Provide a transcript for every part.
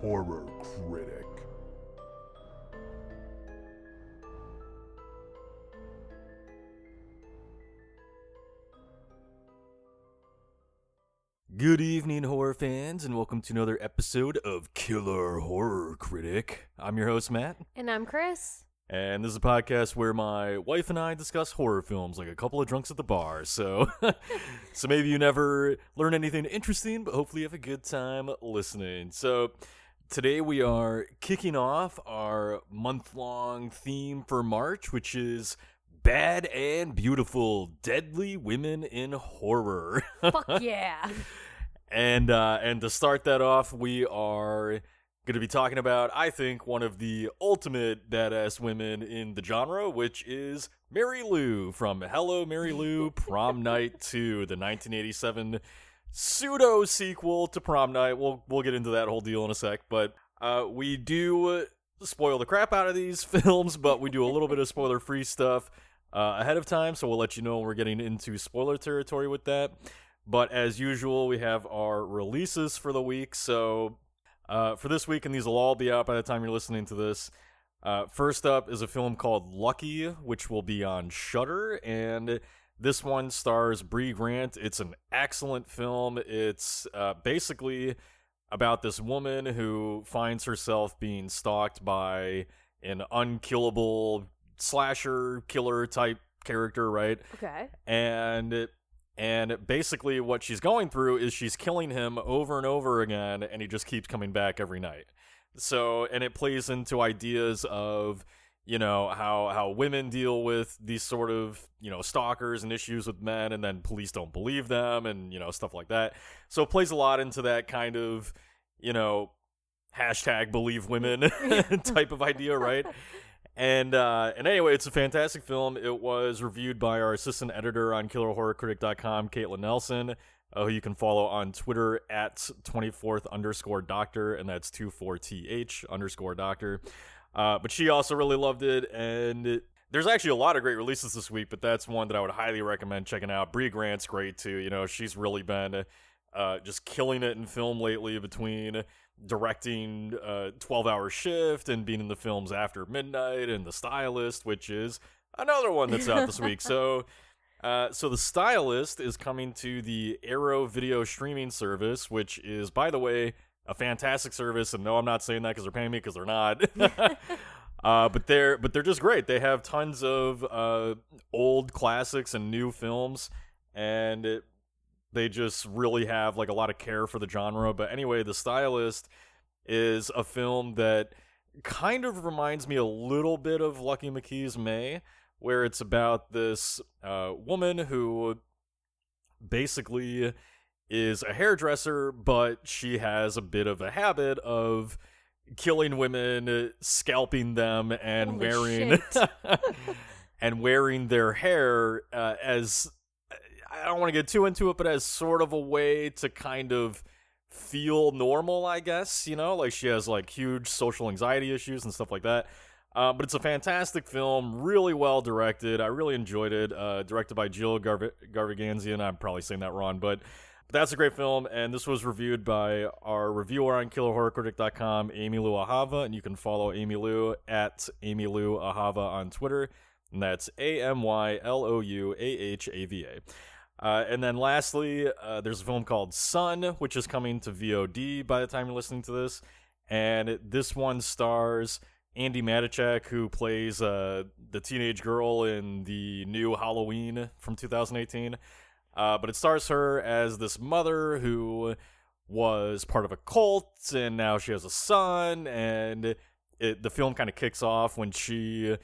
Horror Critic. Good evening, horror fans, and welcome to another episode of Killer Horror Critic. I'm your host, Matt, And I'm Chris. and this is a podcast where my wife and I discuss horror films like a couple of drunks at the bar. So, so maybe you never learn anything interesting, but hopefully you have a good time listening. So, today we are kicking off our month-long theme for March, which is bad and beautiful, deadly women in horror. Fuck yeah. And uh, and to start that off, we are going to be talking about, I think, one of the ultimate badass women in the genre, which is Mary Lou from Hello Mary Lou Prom Night 2, the 1987 pseudo sequel to Prom Night. We'll we'll get into that whole deal in a sec, but uh, we do spoil the crap out of these films, but we do a little bit of spoiler free stuff uh, ahead of time, so we'll let you know when we're getting into spoiler territory with that. But as usual, we have our releases for the week. So uh, for this week, and these will all be out by the time you're listening to this. Uh, first up is a film called Lucky, which will be on Shudder, and this one stars Brea Grant. It's an excellent film. It's uh, basically about this woman who finds herself being stalked by an unkillable slasher killer type character, right? Okay. and and basically what she's going through is she's killing him over and over again and he just keeps coming back every night so and it plays into ideas of you know how how women deal with these sort of you know stalkers and issues with men and then police don't believe them and you know stuff like that so it plays a lot into that kind of you know hashtag believe women type of idea right and uh, and anyway, it's a fantastic film. It was reviewed by our assistant editor on KillerHorrorCritic.com, Caitlin Nelson, uh, who you can follow on Twitter at 24th underscore doctor, and that's 24th underscore doctor. Uh, but she also really loved it, and it, there's actually a lot of great releases this week, but that's one that I would highly recommend checking out. Brea Grant's great too. You know, she's really been uh, just killing it in film lately between directing a 12 hour shift and being in the films after midnight and the stylist which is another one that's out this week so uh, so the stylist is coming to the arrow video streaming service which is by the way a fantastic service and no i'm not saying that because they're paying me because they're not uh, but they're but they're just great they have tons of uh, old classics and new films and it, they just really have like a lot of care for the genre. But anyway, The Stylist is a film that kind of reminds me a little bit of Lucky McKee's May, where it's about this uh, woman who basically is a hairdresser, but she has a bit of a habit of killing women, scalping them, and Holy wearing and wearing their hair uh, as I don't want to get too into it, but as sort of a way to kind of feel normal, I guess. You know, like she has like huge social anxiety issues and stuff like that. Uh, but it's a fantastic film, really well directed. I really enjoyed it. Uh, directed by Jill Garv- Garviganzian. I'm probably saying that wrong, but, but that's a great film. And this was reviewed by our reviewer on KillerHorrorCritic.com, Amy Lou Ahava, and you can follow Amy Lou at Amy Lou Ahava on Twitter, and that's A M Y L O U A H A V A. Uh, and then lastly, uh, there's a film called Son, which is coming to VOD by the time you're listening to this. And this one stars Andi Matichak, who plays uh, the teenage girl in the new Halloween from 2018. Uh, but it stars her as this mother who was part of a cult, and now she has a son. And it, the film kind of kicks off when she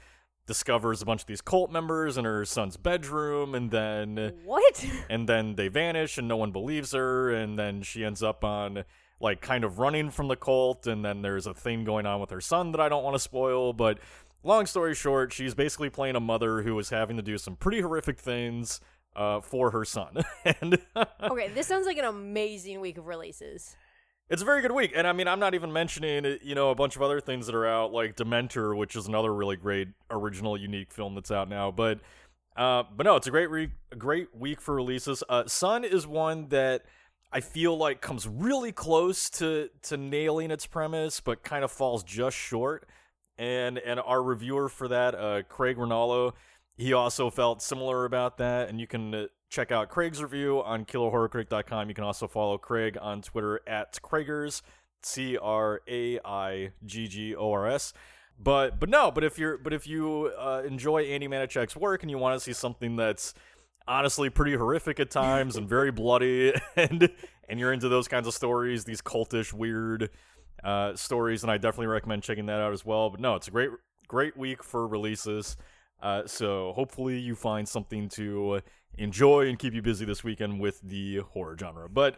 discovers a bunch of these cult members in her son's bedroom, and then What? and then they vanish and no one believes her and then she ends up on like kind of running from the cult, and then there's a thing going on with her son that I don't want to spoil. But long story short, she's basically playing a mother who is having to do some pretty horrific things uh, for her son, and Okay, this sounds like an amazing week of releases. it's a very good week. And I mean, I'm not even mentioning you know a bunch of other things that are out, like Dementer, which is another really great original, unique film that's out now. But uh, but no, it's a great re- a great week for releases. Uh, Son is one that I feel like comes really close to to nailing its premise, but kind of falls just short. And and our reviewer for that, uh, Craig Ronaldo, he also felt similar about that. And you can uh, check out Craig's review on killerhorrorcritic.com. You can also follow Craig on Twitter at Craigers, C R A I G G O R S. But but no, but if you're but if you uh, enjoy Andi Matichak's work and you want to see something that's honestly pretty horrific at times and very bloody and and you're into those kinds of stories, these cultish weird uh, stories, and I definitely recommend checking that out as well. But no, it's a great great week for releases. Uh, so hopefully you find something to enjoy and keep you busy this weekend with the horror genre. But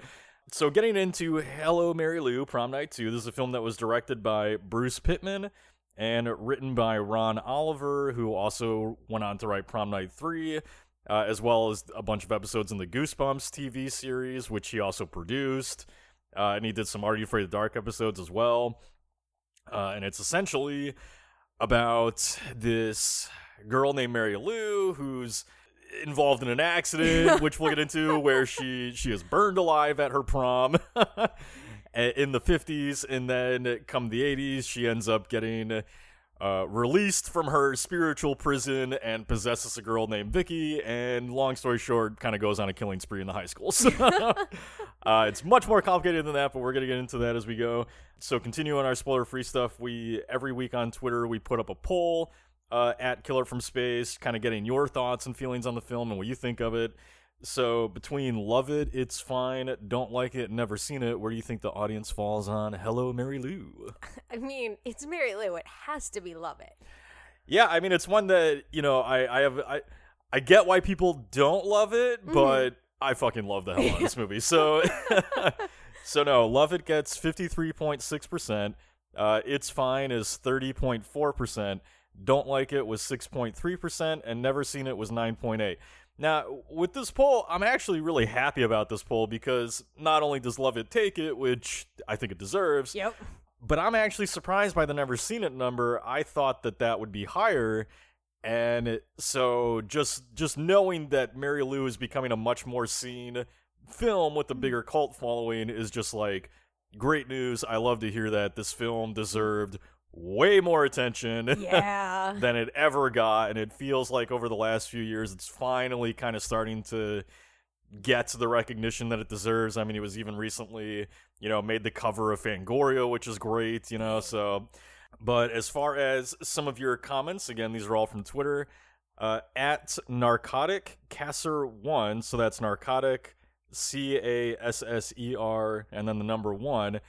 so getting into Hello Mary Lou, Prom Night 2, this is a film that was directed by Bruce Pittman and written by Ron Oliver, who also went on to write Prom Night 3, uh, as well as a bunch of episodes in the Goosebumps TV series, which he also produced. Uh, and he did some Are You Afraid of the Dark episodes as well. Uh, and it's essentially about this girl named Mary Lou who's involved in an accident, which we'll get into, where she she is burned alive at her prom in the 50s, and then come the 80s, she ends up getting uh, released from her spiritual prison and possesses a girl named Vicky. And long story short, kind of goes on a killing spree in the high school. So, uh, it's much more complicated than that, but we're gonna get into that as we go. So continue on our spoiler-free stuff. We every week on Twitter we put up a poll uh, at Killer from Space, kind of getting your thoughts and feelings on the film and what you think of it. So between love it, it's fine, don't like it, never seen it, where do you think the audience falls on Hello Mary Lou? I mean, it's Mary Lou. It has to be love it. Yeah, I mean it's one that, you know, I I have I I get why people don't love it, but I fucking love the hell out of this movie. So So no, love it gets 53.6%. Uh it's fine is 30.4%. Don't like it was 6.3% and never seen it was 9.8. Now, with this poll, I'm actually really happy about this poll because not only does Love It take it, which I think it deserves, Yep. but I'm actually surprised by the never seen it number. I thought that that would be higher. And it, so just just knowing that Mary Lou is becoming a much more seen film with a hmm. bigger cult following is just like great news. I love to hear that this film deserved way more attention Yeah. than it ever got and it feels like over the last few years it's finally kind of starting to get the recognition that it deserves. I mean, it was even recently, you know, made the cover of Fangoria, which is great, you know, so but as far as some of your comments, again, these are all from Twitter. Uh, at narcotic casser one, so that's narcotic C A S S E R, and then the number one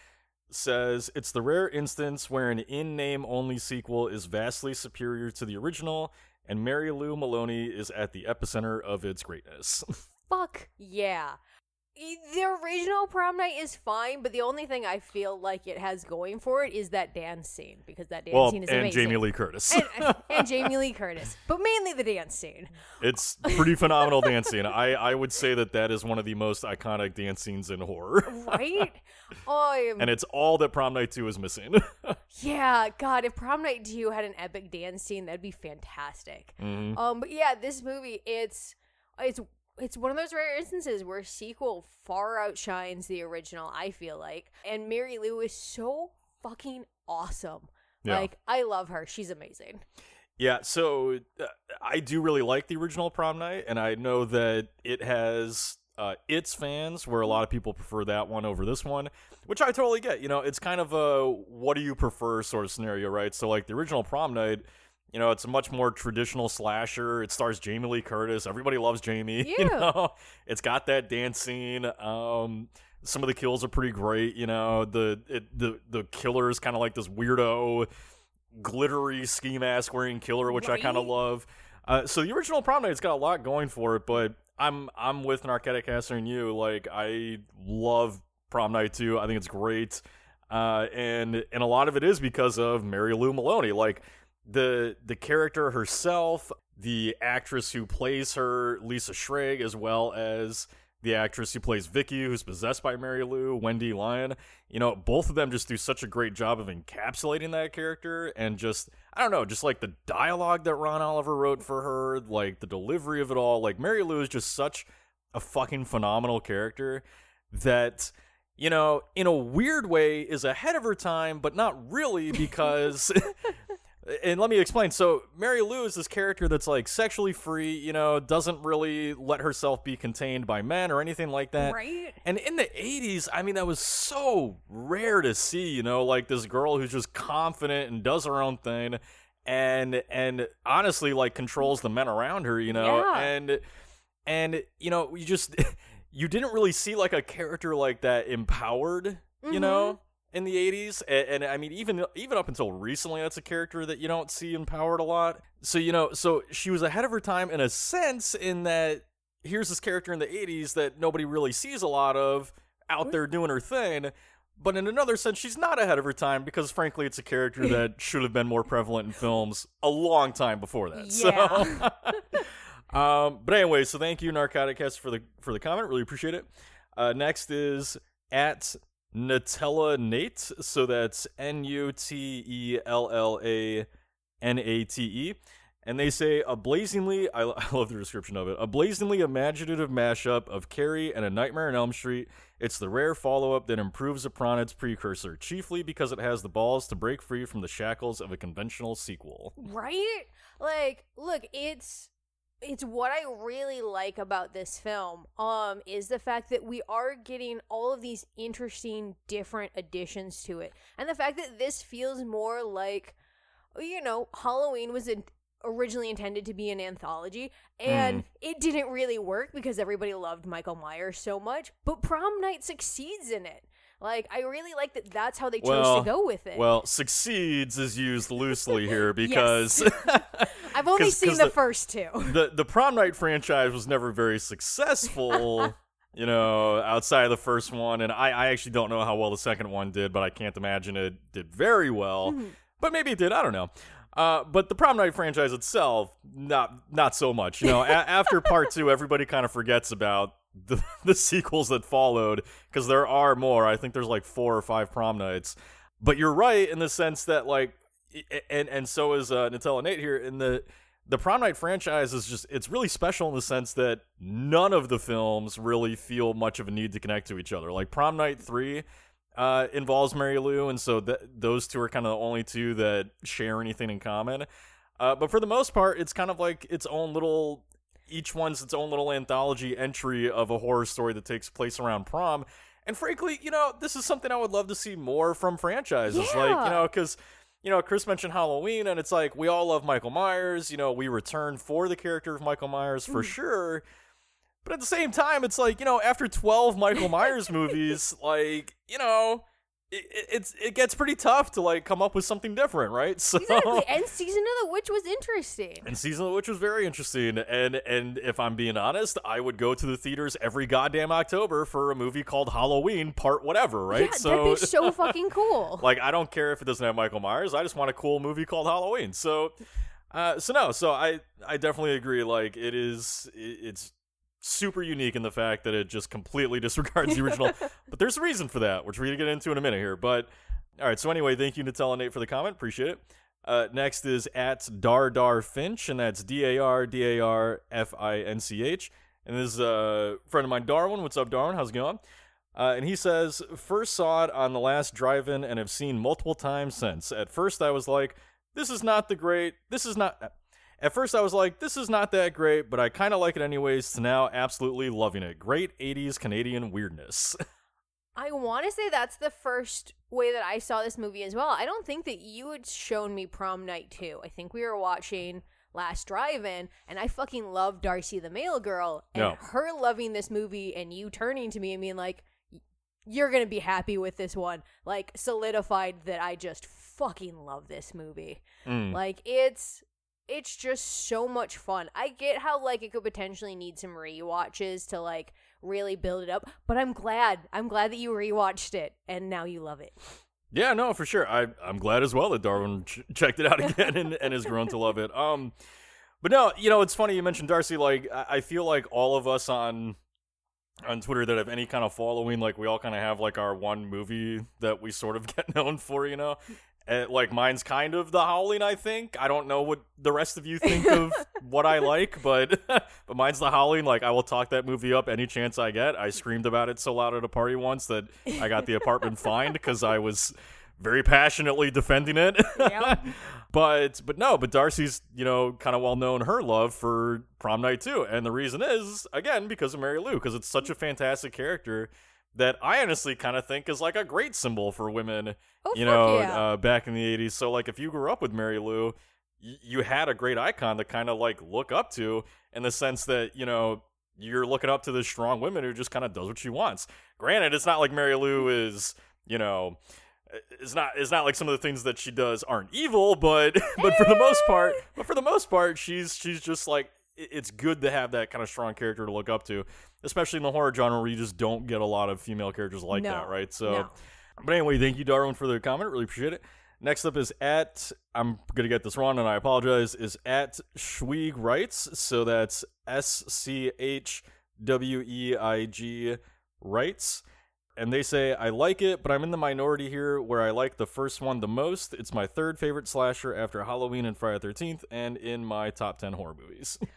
says it's the rare instance where an in-name only sequel is vastly superior to the original, and Mary Lou Maloney is at the epicenter of its greatness. Fuck yeah. The original prom night is fine, but the only thing I feel like it has going for it is that dance scene because that dance well, scene is and amazing. Jamie Lee Curtis. and, and Jamie Lee Curtis, but mainly the dance scene. it's pretty phenomenal dancing. I I would say that that is one of the most iconic dance scenes in horror, Right? oh, and it's all that Prom Night Two is missing. yeah. God, if prom night two had an epic dance scene, that'd be fantastic. Mhm. Um, but yeah, this movie, it's it's it's one of those rare instances where sequel far outshines the original. I feel like, and Mary Lou is so fucking awesome. Yeah. Like, I love her. She's amazing. Yeah, so uh, I do really like the original Prom Night, and I know that it has uh, its fans, where a lot of people prefer that one over this one, which I totally get. You know, it's kind of a what do you prefer sort of scenario, right? So, like the original Prom Night, you know, it's a much more traditional slasher. It stars Jamie Lee Curtis. Everybody loves Jamie. You Yeah. know, it's got that dance scene. Um, some of the kills are pretty great. You know, the it, the the killer is kind of like this weirdo glittery ski mask wearing killer, which I kind of love. Uh, so the original Prom Night's got a lot going for it, but I'm I'm with Narcotic Caster and you. Like I love Prom Night 2. I think it's great. Uh, and and a lot of it is because of Mary Lou Maloney. Like the the character herself, the actress who plays her, Lisa Schrage, as well as the actress who plays Vicky, who's possessed by Mary Lou, Wendy Lyon. You know, both of them just do such a great job of encapsulating that character and just I don't know, just like the dialogue that Ron Oliver wrote for her, like the delivery of it all. Like Mary Lou is just such a fucking phenomenal character that you know, in a weird way, is ahead of her time, but not really because and let me explain. So Mary Lou is this character that's like sexually free, you know, doesn't really let herself be contained by men or anything like that. Right? And in the 80s, I mean, that was so rare to see, you know, like this girl who's just confident and does her own thing and and honestly like controls the men around her, you know. Yeah. And and you know, you just you didn't really see like a character like that empowered, you know, mm-hmm. In the 80s and, and I mean even even up until recently that's a character that you don't see empowered a lot. So you know, so she was ahead of her time in a sense in that here's this character in the 80s that nobody really sees a lot of out there doing her thing. But in another sense, she's not ahead of her time because, frankly, it's a character that should have been more prevalent in films a long time before that. Yeah. So, um, but anyway, so thank you, Narcotic Cast, for the for the comment. Really appreciate it. Uh, next is at Nutella Nate. So that's N U T E L L A N A T E. And they say a blazingly, I, love the description of it, a blazingly imaginative mashup of Carrie and A Nightmare on Elm Street. It's the rare follow up that improves upon its precursor, chiefly because it has the balls to break free from the shackles of a conventional sequel. Right? Like, look, it's it's what I really like about this film um is the fact that we are getting all of these interesting different additions to it. And the fact that this feels more like you know, Halloween was in, originally intended to be an anthology and it didn't really work because everybody loved Michael Myers so much, but Prom Night succeeds in it. Like I really like that that's how they chose Well, to go with it. Well, succeeds is used loosely here because I've only 'cause- seen 'cause the, the- first two. the the prom night franchise was never very successful you know outside of the first one and I, I actually don't know how well the second one did but i can't imagine it did very well Mm-hmm. but maybe it did i don't know uh, but the prom night franchise itself not not so much you know a- after part two everybody kind of forgets about the, the sequels that followed because there are more. I think there's like four or five prom nights. But you're right in the sense that like and and so is uh, Nutella Nate here in the the prom night franchise is just it's really special in the sense that none of the films really feel much of a need to connect to each other. Like prom night 3 uh, involves mary lou and so th- those two are kind of the only two that share anything in common. Uh, but for the most part it's kind of like its own little each one's its own little anthology entry of a horror story that takes place around prom and frankly you know this is something i would love to see more from franchises like you know because you know, Chris mentioned Halloween, and it's like we all love Michael Myers. You know, we return for the character of Michael Myers for mm. sure. But at the same time, it's like you know, after twelve Michael Myers movies, like you know, it, it- it's it gets pretty tough to like come up with something different, right? So Exactly. And season of the witch was interesting. and season of the witch was very interesting. And and if I'm being honest, I would go to the theaters every goddamn October for a movie called Halloween Part whatever, right? Yeah, that'd be so fucking cool. like I don't care if it doesn't have Michael Myers. I just want a cool movie called Halloween. So, uh, so no. So I I definitely agree. Like it is it, it's super unique in the fact that it just completely disregards the original. but there's a reason for that, which we're gonna get into in a minute here. But all right. So anyway, thank you Nutella Nate for the comment. Appreciate it. Uh, next is at Dar Dar Finch, and that's D A R D A R F I N C H. And this is a friend of mine, Darwin. What's up, Darwin? How's it going? Uh, and he says, first saw it on the last drive-in and have seen multiple times since. At first, I was like, this is not the great. This is not. At first, I was like, this is not that great, but I kind of like it anyways. To now, absolutely loving it. Great 80s Canadian weirdness. I want to say that's the first way that I saw this movie as well. I don't think that you had shown me Prom Night 2. I think we were watching Last Drive In, and I fucking love Darcy the Mail Girl. And No. her loving this movie and you turning to me and being like, you're going to be happy with this one, like solidified that I just fucking love this movie. Mm. Like it's it's just so much fun. I get how like it could potentially need some rewatches to like really build it up. But I'm glad. I'm glad that you rewatched it and now you love it. Yeah, no, for sure. I I'm glad as well that Darwin ch- checked it out again and, and has grown to love it. Um, but no, you know, it's funny you mentioned Darcy. Like, I, I feel like all of us on on Twitter that have any kind of following, like we all kind of have like our one movie that we sort of get known for, you know. And, like mine's kind of The Howling, I think. I don't know what the rest of you think of what I like, but but mine's The Howling. Like I will talk that movie up any chance I get. I screamed about it so loud at a party once that I got the apartment fined because I was very passionately defending it. Yep. but but no, but Darcy's you know kind of well known her love for Prom Night two, and the reason is again because of Mary Lou because it's such a fantastic character that I honestly kind of think is like a great symbol for women. Oh, you know, yeah. uh, back in the '80s. So like if you grew up with Mary Lou. y- You had a great icon to kind of like look up to in the sense that, you know, you're looking up to this strong woman who just kind of does what she wants. Granted, it's not like Mary Lou is, you know, it's not it's not like some of the things that she does aren't evil, but but for the most part, but for the most part, she's she's just like it's good to have that kind of strong character to look up to, especially in the horror genre where you just don't get a lot of female characters like No, that, right? So, no. but anyway, thank you, Darwin, for the comment. Really appreciate it. Next up is at I'm gonna get this wrong and I apologize. Is at Schweig writes, so that's S C H W E I G writes and they say I like it, but I'm in the minority here where I like the first one the most. It's my third favorite slasher after Halloween and Friday the 13th, and in my top 10 horror movies.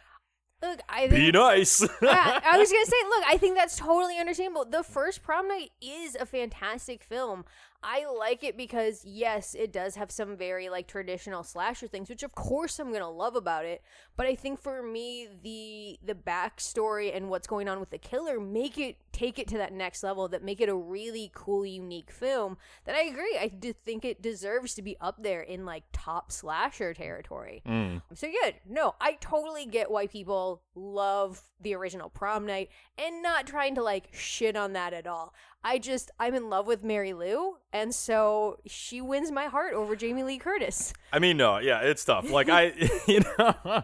Look, I Be think nice. yeah, I was gonna say, look, I think that's totally understandable. The first prom night is a fantastic film. I like it because yes, it does have some very like traditional slasher things, which of course I'm gonna love about it. But I think for me, the the backstory and what's going on with the killer make it take it to that next level. That make it a really cool, unique film. That I agree. I do think it deserves to be up there in like top slasher territory. Mm. So good. No, I totally get why people love the original prom night and not trying to like shit on that at all. I just I'm in love with Mary Lou, and so she wins my heart over Jamie Lee Curtis. I mean, no, yeah, it's tough. Like I, you know,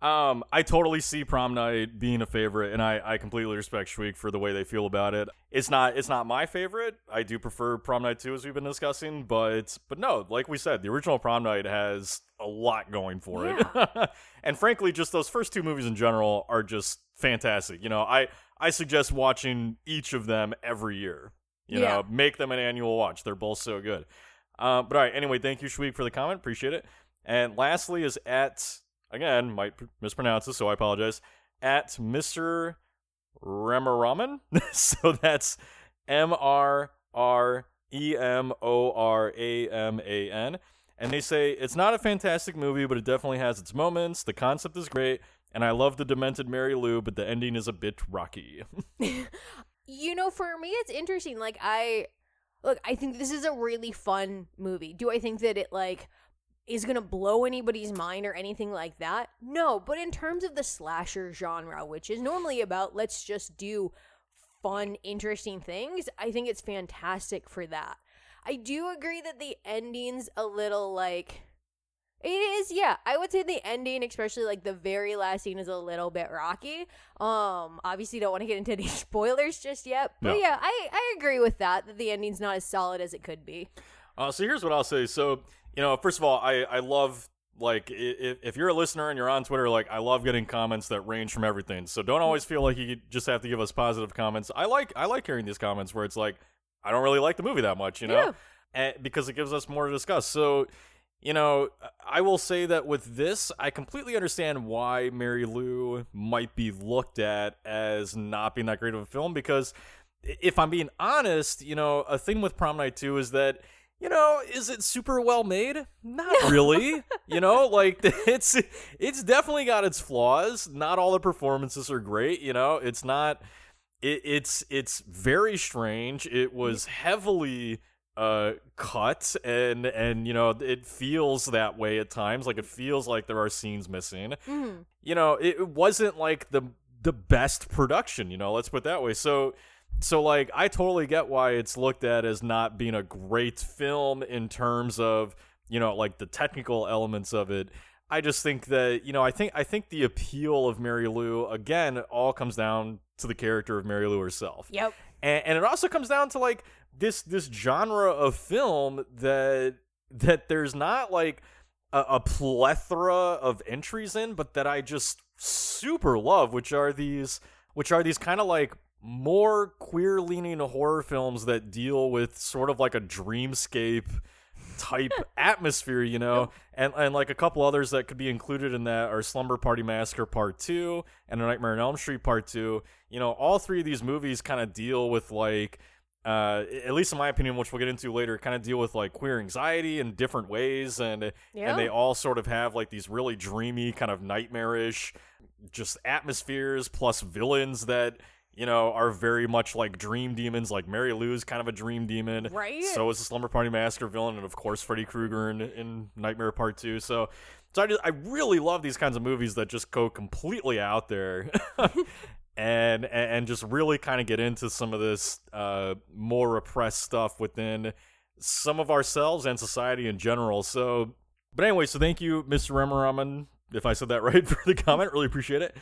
um, I totally see prom night being a favorite, and I, I completely respect Schweik for the way they feel about it. It's not, it's not my favorite. I do prefer prom night two, as we've been discussing, but, but no, like we said, the original prom night has a lot going for it, and frankly, just those first two movies in general are just fantastic. You know, I, I suggest watching each of them every year. You Yeah. know, make them an annual watch. They're both so good. Uh, but all right, anyway, thank you, Schweik, for the comment. Appreciate it. And lastly is at, again, might mispronounce this, so I apologize, at Mr. Remaraman. so that's M R R E M O R A M A N. And they say, it's not a fantastic movie, but it definitely has its moments. The concept is great. And I love the demented Mary Lou, but the ending is a bit rocky. You know, for me, it's interesting. Like I look, I think this is a really fun movie. Do I think that it like is gonna blow anybody's mind or anything like that? No, but in terms of the slasher genre, which is normally about let's just do fun, interesting things, I think it's fantastic for that. I do agree that the ending's a little like it is, yeah. I would say the ending, especially like the very last scene, is a little bit rocky. Um, obviously, don't want to get into any spoilers just yet, but No. yeah, I I agree with that. That the ending's not as solid as it could be. Uh, so here's what I'll say. So you know, first of all, I I love like if, if you're a listener and you're on Twitter, like I love getting comments that range from everything. So don't always feel like you just have to give us positive comments. I like I like hearing these comments where it's like I don't really like the movie that much, you know, Yeah. and, because it gives us more to discuss. So. You know, I will say that with this, I completely understand why Mary Lou might be looked at as not being that great of a film because if I'm being honest, you know, a thing with Prom Night 2 is that, you know, is it super well made? Not really. you know, like it's it's definitely got its flaws. Not all the performances are great, you know. It's not it, it's it's very strange. It was heavily uh cut and and you know it feels that way at times like it feels like there are scenes missing Mhm. you know, it wasn't like the the best production, you know, let's put it that way. So so like I totally get why it's looked at as not being a great film in terms of, you know, like the technical elements of it. I just think that, you know, I think I think the appeal of Mary Lou again all comes down to the character of Mary Lou herself. Yep. And, and it also comes down to like this this genre of film that that there's not like a, a plethora of entries in, but that I just super love, which are these which are these kind of like more queer leaning horror films that deal with sort of like a dreamscape type atmosphere, you know, and and like a couple others that could be included in that are Slumber Party Massacre Part Two and A Nightmare on Elm Street Part Two. You know, all three of these movies kind of deal with like. Uh, at least in my opinion, which we'll get into later, kind of deal with like queer anxiety in different ways, and Yeah. and they all sort of have like these really dreamy, kind of nightmarish, just atmospheres plus villains that you know are very much like dream demons. Like Mary Lou's kind of a dream demon, Right. So is the Slumber Party Massacre villain, and of course Freddy Krueger in, in Nightmare Part Two. So, so I just I really love these kinds of movies that just go completely out there. And, and just really kind of get into some of this uh, more repressed stuff within some of ourselves and society in general. So, but anyway, so thank you, Mr. Remaraman, if I said that right, for the comment. Really appreciate it.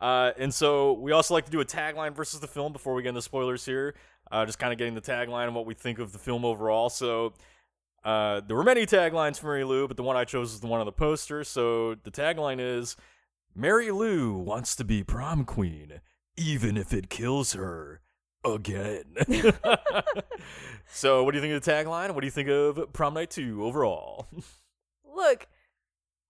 Uh, and so we also like to do a tagline versus the film before we get into spoilers here. Uh, just kind of getting the tagline and what we think of the film overall. So uh, there were many taglines for Mary Lou, but the one I chose is the one on the poster. So the tagline is Mary Lou wants to be prom queen, even if it kills her again. so what do you think of the tagline? What do you think of prom night 2 overall? Look,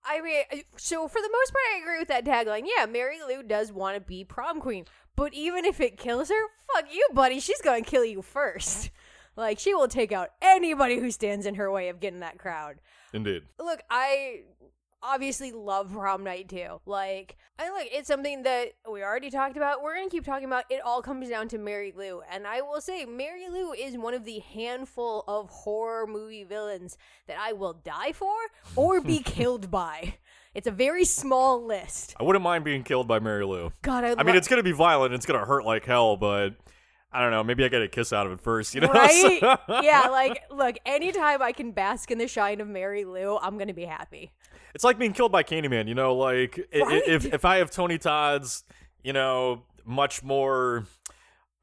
I mean, so for the most part, I agree with that tagline. Yeah, Mary Lou does want to be prom queen, but even if it kills her, fuck you, buddy. She's gonna kill you first. Like she will take out anybody who stands in her way of getting that crowd. Indeed. Look, I obviously love prom night two. Like, I look, it's something that we already talked about. We're gonna keep talking about. It all comes down to Mary Lou, and I will say, Mary Lou is one of the handful of horror movie villains that I will die for or be killed by. It's a very small list. I wouldn't mind being killed by Mary Lou. God, I, I mean, it's gonna be violent. It's gonna hurt like hell, but I don't know. Maybe I get a kiss out of it first. You know? right? Yeah, like, look, anytime I can bask in the shine of Mary Lou, I'm gonna be happy. It's like being killed by Candyman. You know, like Right? if if I have Tony Todd's, you know, much more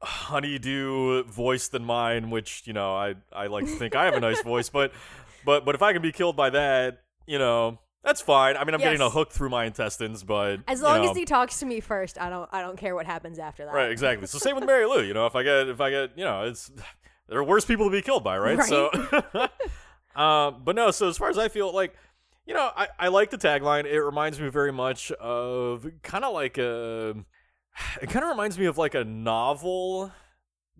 honeydew voice than mine, which you know I I like to think I have a nice voice, but but but if I can be killed by that, you know. That's fine. I mean, I'm getting a hook through my intestines, but As you long know. as he talks to me first, I don't I don't care what happens after that. Right, exactly. So same with Mary Lou. You know, if I get, if I get, you know, it's there are worse people to be killed by, right? So, um, but no. So as far as I feel, like, you know, I I like the tagline. It reminds me very much of kind of like a. It kind of reminds me of like a novel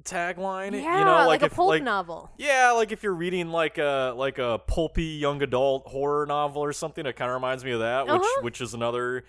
tagline. Yeah, you know, like, if, a pulp like, novel. yeah, like if you're reading like a like a pulpy young adult horror novel or something, it kind of reminds me of that, which Uh-huh. which is another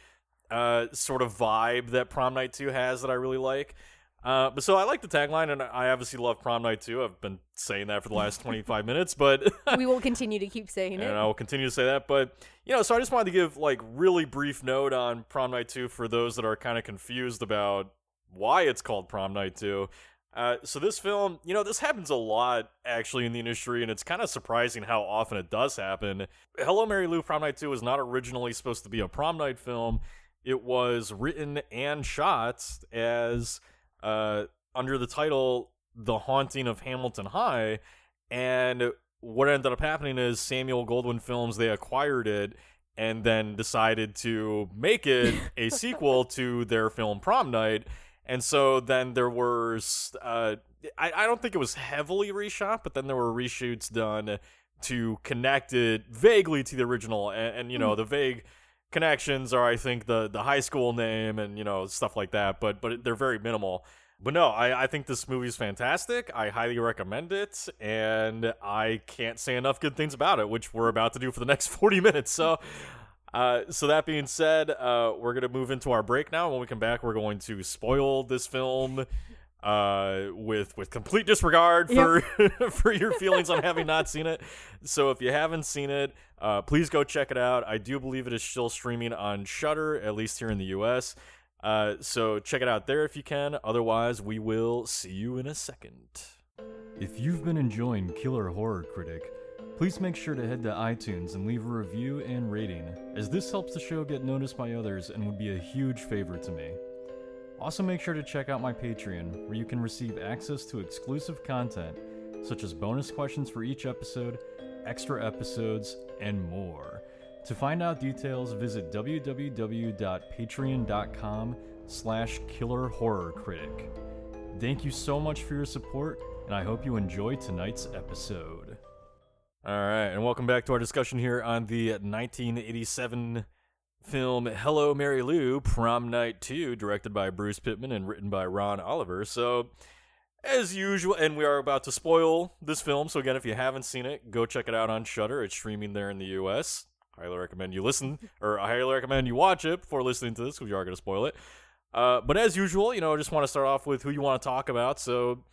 uh, sort of vibe that Prom Night Two has that I really like. Uh, but so I like the tagline, and I obviously love Prom Night Two. I've been saying that for the last 25 minutes, but we will continue to keep saying and it. And I will continue to say that. But you know, so I just wanted to give like really brief note on Prom Night Two for those that are kind of confused about why it's called Prom Night Two. Uh, so this film, you know, this happens a lot actually in the industry, and it's kind of surprising how often it does happen. Hello, Mary Lou, Prom Night Two was not originally supposed to be a prom night film. It was written and shot as uh, under the title "The Haunting of Hamilton High," and what ended up happening is Samuel Goldwyn Films they acquired it and then decided to make it a sequel to their film Prom Night. And so then there was, uh, I, I don't think it was heavily reshot, but then there were reshoots done to connect it vaguely to the original. And, and you know, the vague connections are, I think, the the high school name and you know stuff like that. But but they're very minimal. But no, I, I think this movie is fantastic. I highly recommend it, and I can't say enough good things about it, which we're about to do for the next 40 minutes. So, uh, so that being said, uh, we're gonna move into our break now. When we come back, we're going to spoil this film uh with with complete disregard for for your feelings on having not seen it. So if you haven't seen it uh please go check it out. I do believe it is still streaming on shudder at least here in the us uh so check it out there if you can. Otherwise we will see you in a second. If you've been enjoying killer horror critic please make sure to head to itunes and leave a review and rating as this helps the show get noticed by others and would be a huge favor to me Also, make sure to check out my Patreon, where you can receive access to exclusive content, such as bonus questions for each episode, extra episodes, and more. To find out details, visit www.patreon.com slash killerhorrorcritic. Thank you so much for your support, and I hope you enjoy tonight's episode. All right, and welcome back to our discussion here on the 1987 film Hello Mary Lou Prom Night 2, directed by Bruce Pittman and written by Ron Oliver. So, as usual, and we are about to spoil this film. So, again, if you haven't seen it, go check it out on Shudder. It's streaming there in the US. Highly recommend you listen, or I highly recommend you watch it before listening to this because you are going to spoil it. Uh, but as usual, you know, I just want to start off with who you want to talk about. So,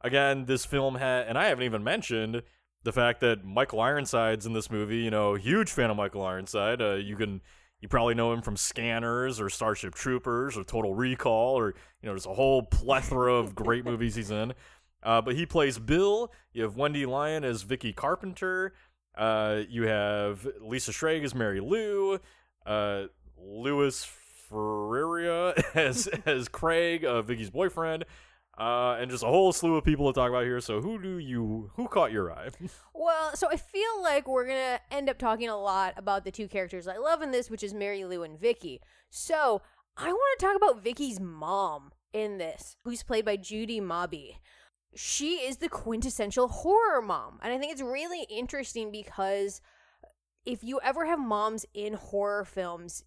again, this film had, and I haven't even mentioned the fact that Michael Ironside's in this movie. You know, huge fan of Michael Ironside. Uh, you can you probably know him from Scanners or Starship Troopers or Total Recall or you know there's a whole plethora of great movies he's in. Uh, but he plays Bill. You have Wendy Lyon as Vicky Carpenter. Uh, you have Lisa Schrage as Mary Lou. Uh, Louis Ferreira as as Craig, uh, Vicky's boyfriend uh, and just a whole slew of people to talk about here. So who do you who caught your eye? Well, so I feel like we're gonna end up talking a lot about the two characters I love in this, which is Mary Lou and Vicky. So I want to talk about Vicky's mom in this, who's played by Judy Mabey. She is the quintessential horror mom, and I think it's really interesting because if you ever have moms in horror films,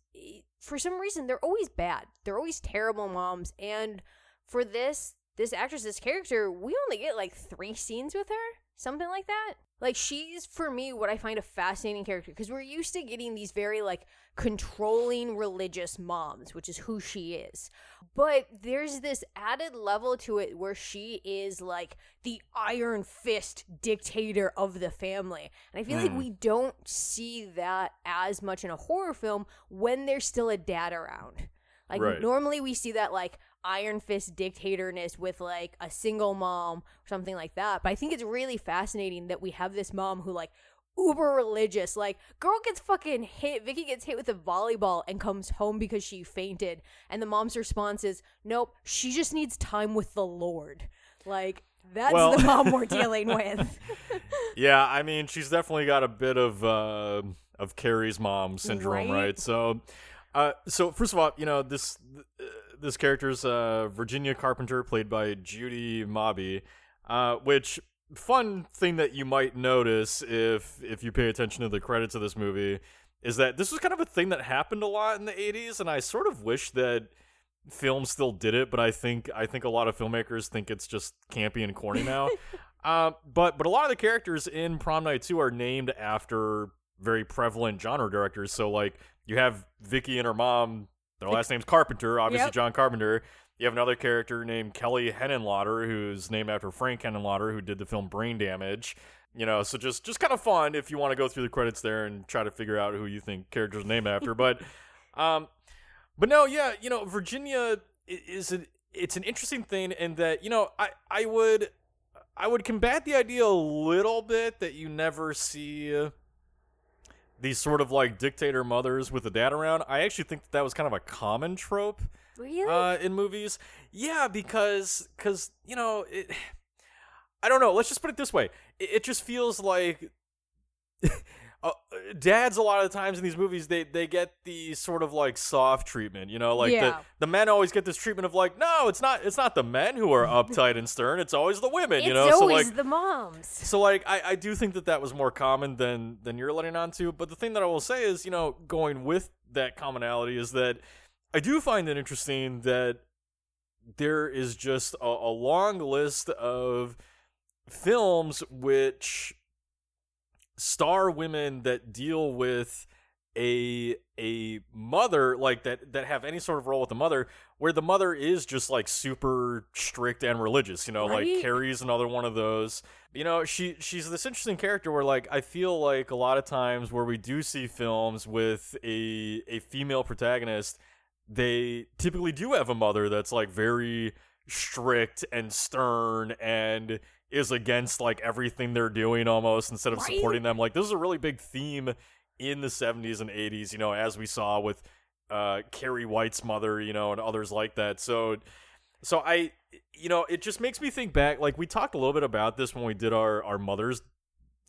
for some reason they're always bad. They're always terrible moms, and for this, this actress, this character, we only get like three scenes with her, something like that. Like she's for me what I find a fascinating character because we're used to getting these very like controlling religious moms, which is who she is. But there's this added level to it where she is like the iron fist dictator of the family. And I feel mm. like hmm. we don't see that as much in a horror film when there's still a dad around. Like right. normally we see that like iron fist dictatorness with like a single mom or something like that. But I think it's really fascinating that we have this mom who like uber religious. Like, girl gets fucking hit. Vicky gets hit with a volleyball and comes home because she fainted. And the mom's response is, nope, she just needs time with the Lord. Like, that's well, the mom we're dealing with. yeah, I mean, she's definitely got a bit of uh, of Carrie's mom syndrome, right? right? So, uh, so first of all, you know this uh, this character's uh, Virginia Carpenter, played by Judy Mabey, uh, which fun thing that you might notice if if you pay attention to the credits of this movie is that this was kind of a thing that happened a lot in the 80s and I sort of wish that film still did it but I think I think a lot of filmmakers think it's just campy and corny now. Uh, but but a lot of the characters in Prom Night 2 are named after very prevalent genre directors. So like you have Vicky and her mom their last name's Carpenter, obviously yep. John Carpenter. You have another character named Kelly Henenlotter, who's named after Frank Henenlotter, who did the film Brain Damage. You know, so just just kind of fun if you want to go through the credits there and try to figure out who you think characters named after. but, um, but no, yeah, you know, Virginia is an it's an interesting thing in that you know I I would I would combat the idea a little bit that you never see these sort of like dictator mothers with a dad around. I actually think that, that was kind of a common trope. Really? Uh, in movies, yeah, because because you know, it, I don't know. Let's just put it this way: it, it just feels like uh, dads a lot of the times in these movies they they get the sort of like soft treatment you know like yeah. the, the men always get this treatment of like no it's not it's not the men who are uptight and stern it's always the women it's you know always so like the moms so like I, I do think that that was more common than than you're letting on to but the thing that i will say is you know going with that commonality is that i do find it interesting that there is just a, a long list of films which star women that deal with a a mother like that that have any sort of role with the mother where the mother is just like super strict and religious you know right? like carrie's another one of those you know she she's this interesting character where like i feel like a lot of times where we do see films with a a female protagonist they typically do have a mother that's like very strict and stern and is against like everything they're doing almost instead of right? supporting them. Like this is a really big theme in the 70s and 80s, you know, as we saw with uh, Carrie White's mother, you know, and others like that. So, so I, you know, it just makes me think back. Like we talked a little bit about this when we did our our mothers,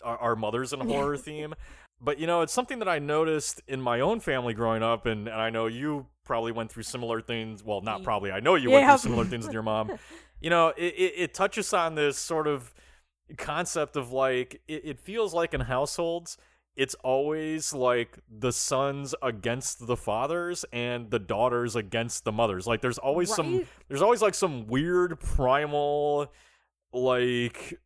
our, our mothers in horror theme. But you know, it's something that I noticed in my own family growing up, and, and I know you probably went through similar things. Well, not probably. I know you went through similar things with your mom. You know, it, it, it touches on this sort of concept of like it, it feels like in households it's always like the sons against the fathers and the daughters against the mothers like there's always some there's always like some weird primal like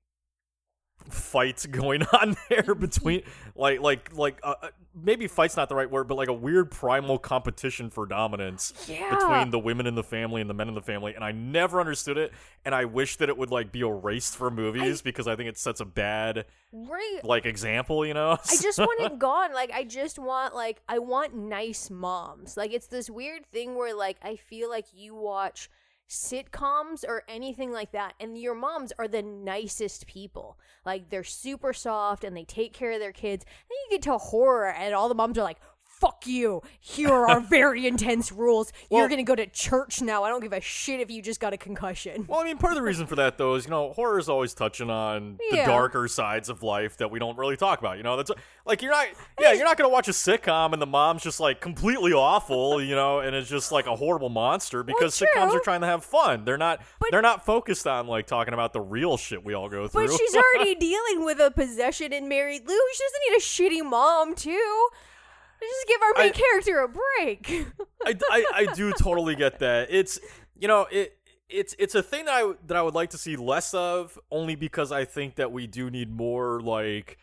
fights going on there between like like like uh, uh, maybe fight's not the right word but like a weird primal competition for dominance Yeah. between the women in the family and the men in the family and i never understood it and i wish that it would like be erased from movies because i think it sets a bad right. like example you know I just want it gone. Like I just want like I want nice moms. Like it's this weird thing where like I feel like you watch sitcoms or anything like that and your moms are the nicest people. Like they're super soft and they take care of their kids. Then you get to horror and all the moms are like Fuck you. Here are our very intense rules. You're going to go to church now. I don't give a shit if you just got a concussion. Well, I mean, part of the reason for that, though, is you know horror is always touching on the darker sides of life that we don't really talk about. You know, that's like you're not, yeah, you're not gonna watch a sitcom and the mom's just like completely awful, you know, and it's just like a horrible monster because sitcoms are trying to have fun. They're not, But- they're not focused on like talking about the real shit we all go through. But she's already dealing with a possession in Mary Lou. She doesn't need a shitty mom, too. Just give our main I- character a break. I, I, I do totally get that. It's you know it it's it's a thing that I that I would like to see less of, only because I think that we do need more like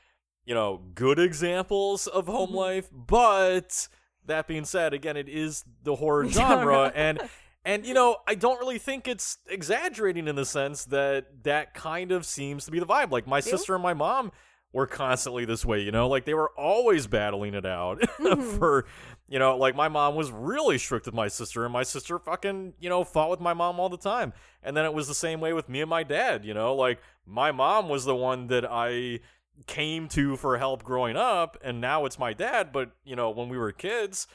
you know good examples of home Mm-hmm. life. But that being said, again, it is the horror genre, and and you know I don't really think it's exaggerating in the sense that that kind of seems to be the vibe. Like my sister and my mom were constantly this way, you know, like they were always battling it out Mm-hmm. for, you know, like my mom was really strict with my sister, and my sister fucking, you know, fought with my mom all the time. And then it was the same way with me and my dad, you know, like my mom was the one that I came to for help growing up, and now it's my dad. But, you know, when we were kids,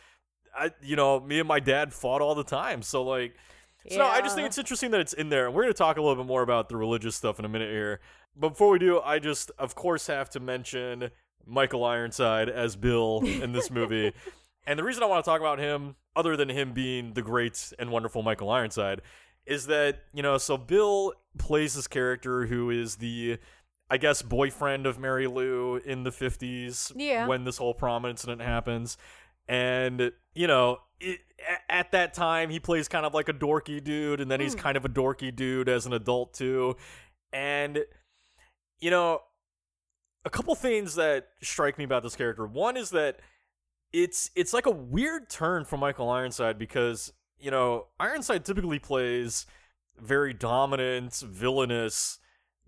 I, you know, me and my dad fought all the time. So, like, so no, I just think it's interesting that it's in there. We're going to talk a little bit more about the religious stuff in a minute here. But before we do, I just, of course, have to mention Michael Ironside as Bill in this movie. and the reason I want to talk about him, other than him being the great and wonderful Michael Ironside, is that, you know, so Bill plays this character who is the, I guess, boyfriend of Mary Lou in the 50s Yeah. when this whole prom incident happens. And, you know, it, at that time, he plays kind of like a dorky dude, and then he's Hmm. kind of a dorky dude as an adult, too. And, you know, a couple things that strike me about this character. One is that it's it's like a weird turn for Michael Ironside because, you know, Ironside typically plays very dominant, villainous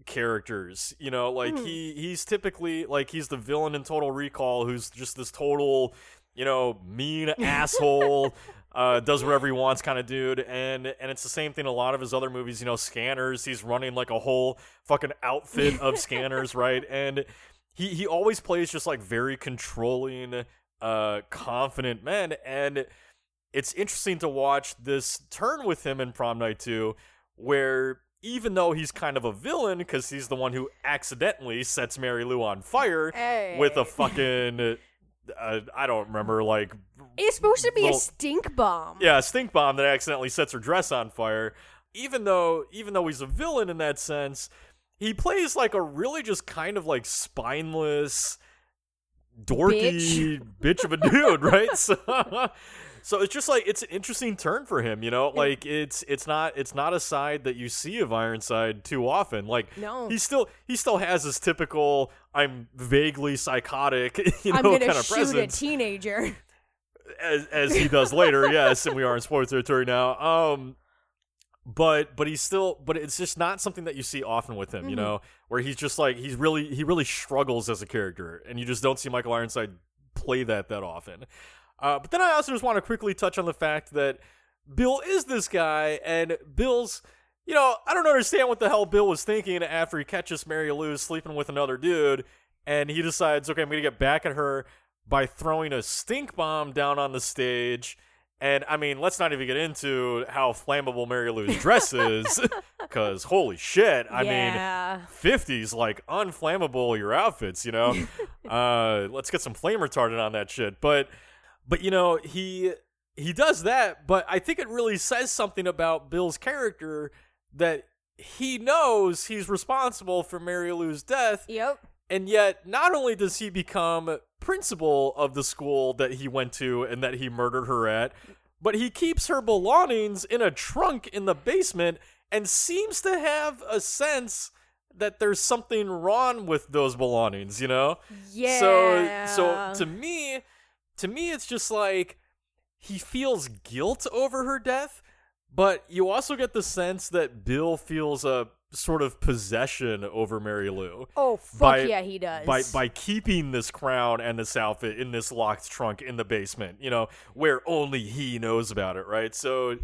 characters. You know, like Hmm. he he's typically like he's the villain in Total Recall who's just this total, you know, mean asshole. Uh, does whatever he wants kind of dude. And and it's the same thing a lot of his other movies you know scanners he's running like a whole fucking outfit of scanners right? And he he always plays just like very controlling uh confident men. And it's interesting to watch this turn with him in prom night 2 where even though he's kind of a villain because he's the one who accidentally sets mary lou on fire with a fucking uh, i don't remember like It's supposed to be little- a stink bomb. yeah, a stink bomb that accidentally sets her dress on fire. Even though even though he's a villain in that sense, he plays like a really just kind of like spineless dorky bitch, of a dude, right? So so it's just like it's an interesting turn for him, you know? Like it's it's not it's not a side that you see of Ironside too often. Like No. he still he still has his typical I'm vaguely psychotic, you know, I'm gonna kind of shoot presence a teenager. as as he does later. yes, and we are in spoiler territory now. Um, but but he's still but it's just not something that you see often with him. You Mhm. know, where he's just like he's really he really struggles as a character, and you just don't see Michael Ironside play that that often. Uh, but then I also just want to quickly touch on the fact that Bill is this guy, and Bill's. You know, I don't understand what the hell Bill was thinking after he catches Mary Lou sleeping with another dude, and he decides, okay, I'm gonna get back at her by throwing a stink bomb down on the stage And I mean, let's not even get into how flammable Mary Lou's dress is, because holy shit! I mean, 50s like unflammable your outfits you know uh let's get some flame retardant on that shit but but you know he he does that but i think it really says something about bill's character that he knows he's responsible for mary lou's death Yep. and yet not only does he become principal of the school that he went to and that he murdered her at but he keeps her belongings in a trunk in the basement and seems to have a sense that there's something wrong with those belongings, you know? Yeah. So so to me, to me it's just like he feels guilt over her death, but you also get the sense that Bill feels a sort of possession over Mary Lou Oh fuck by- yeah, he does. by by keeping this crown and this outfit in this locked trunk in the basement, you know, where only he knows about it, right? So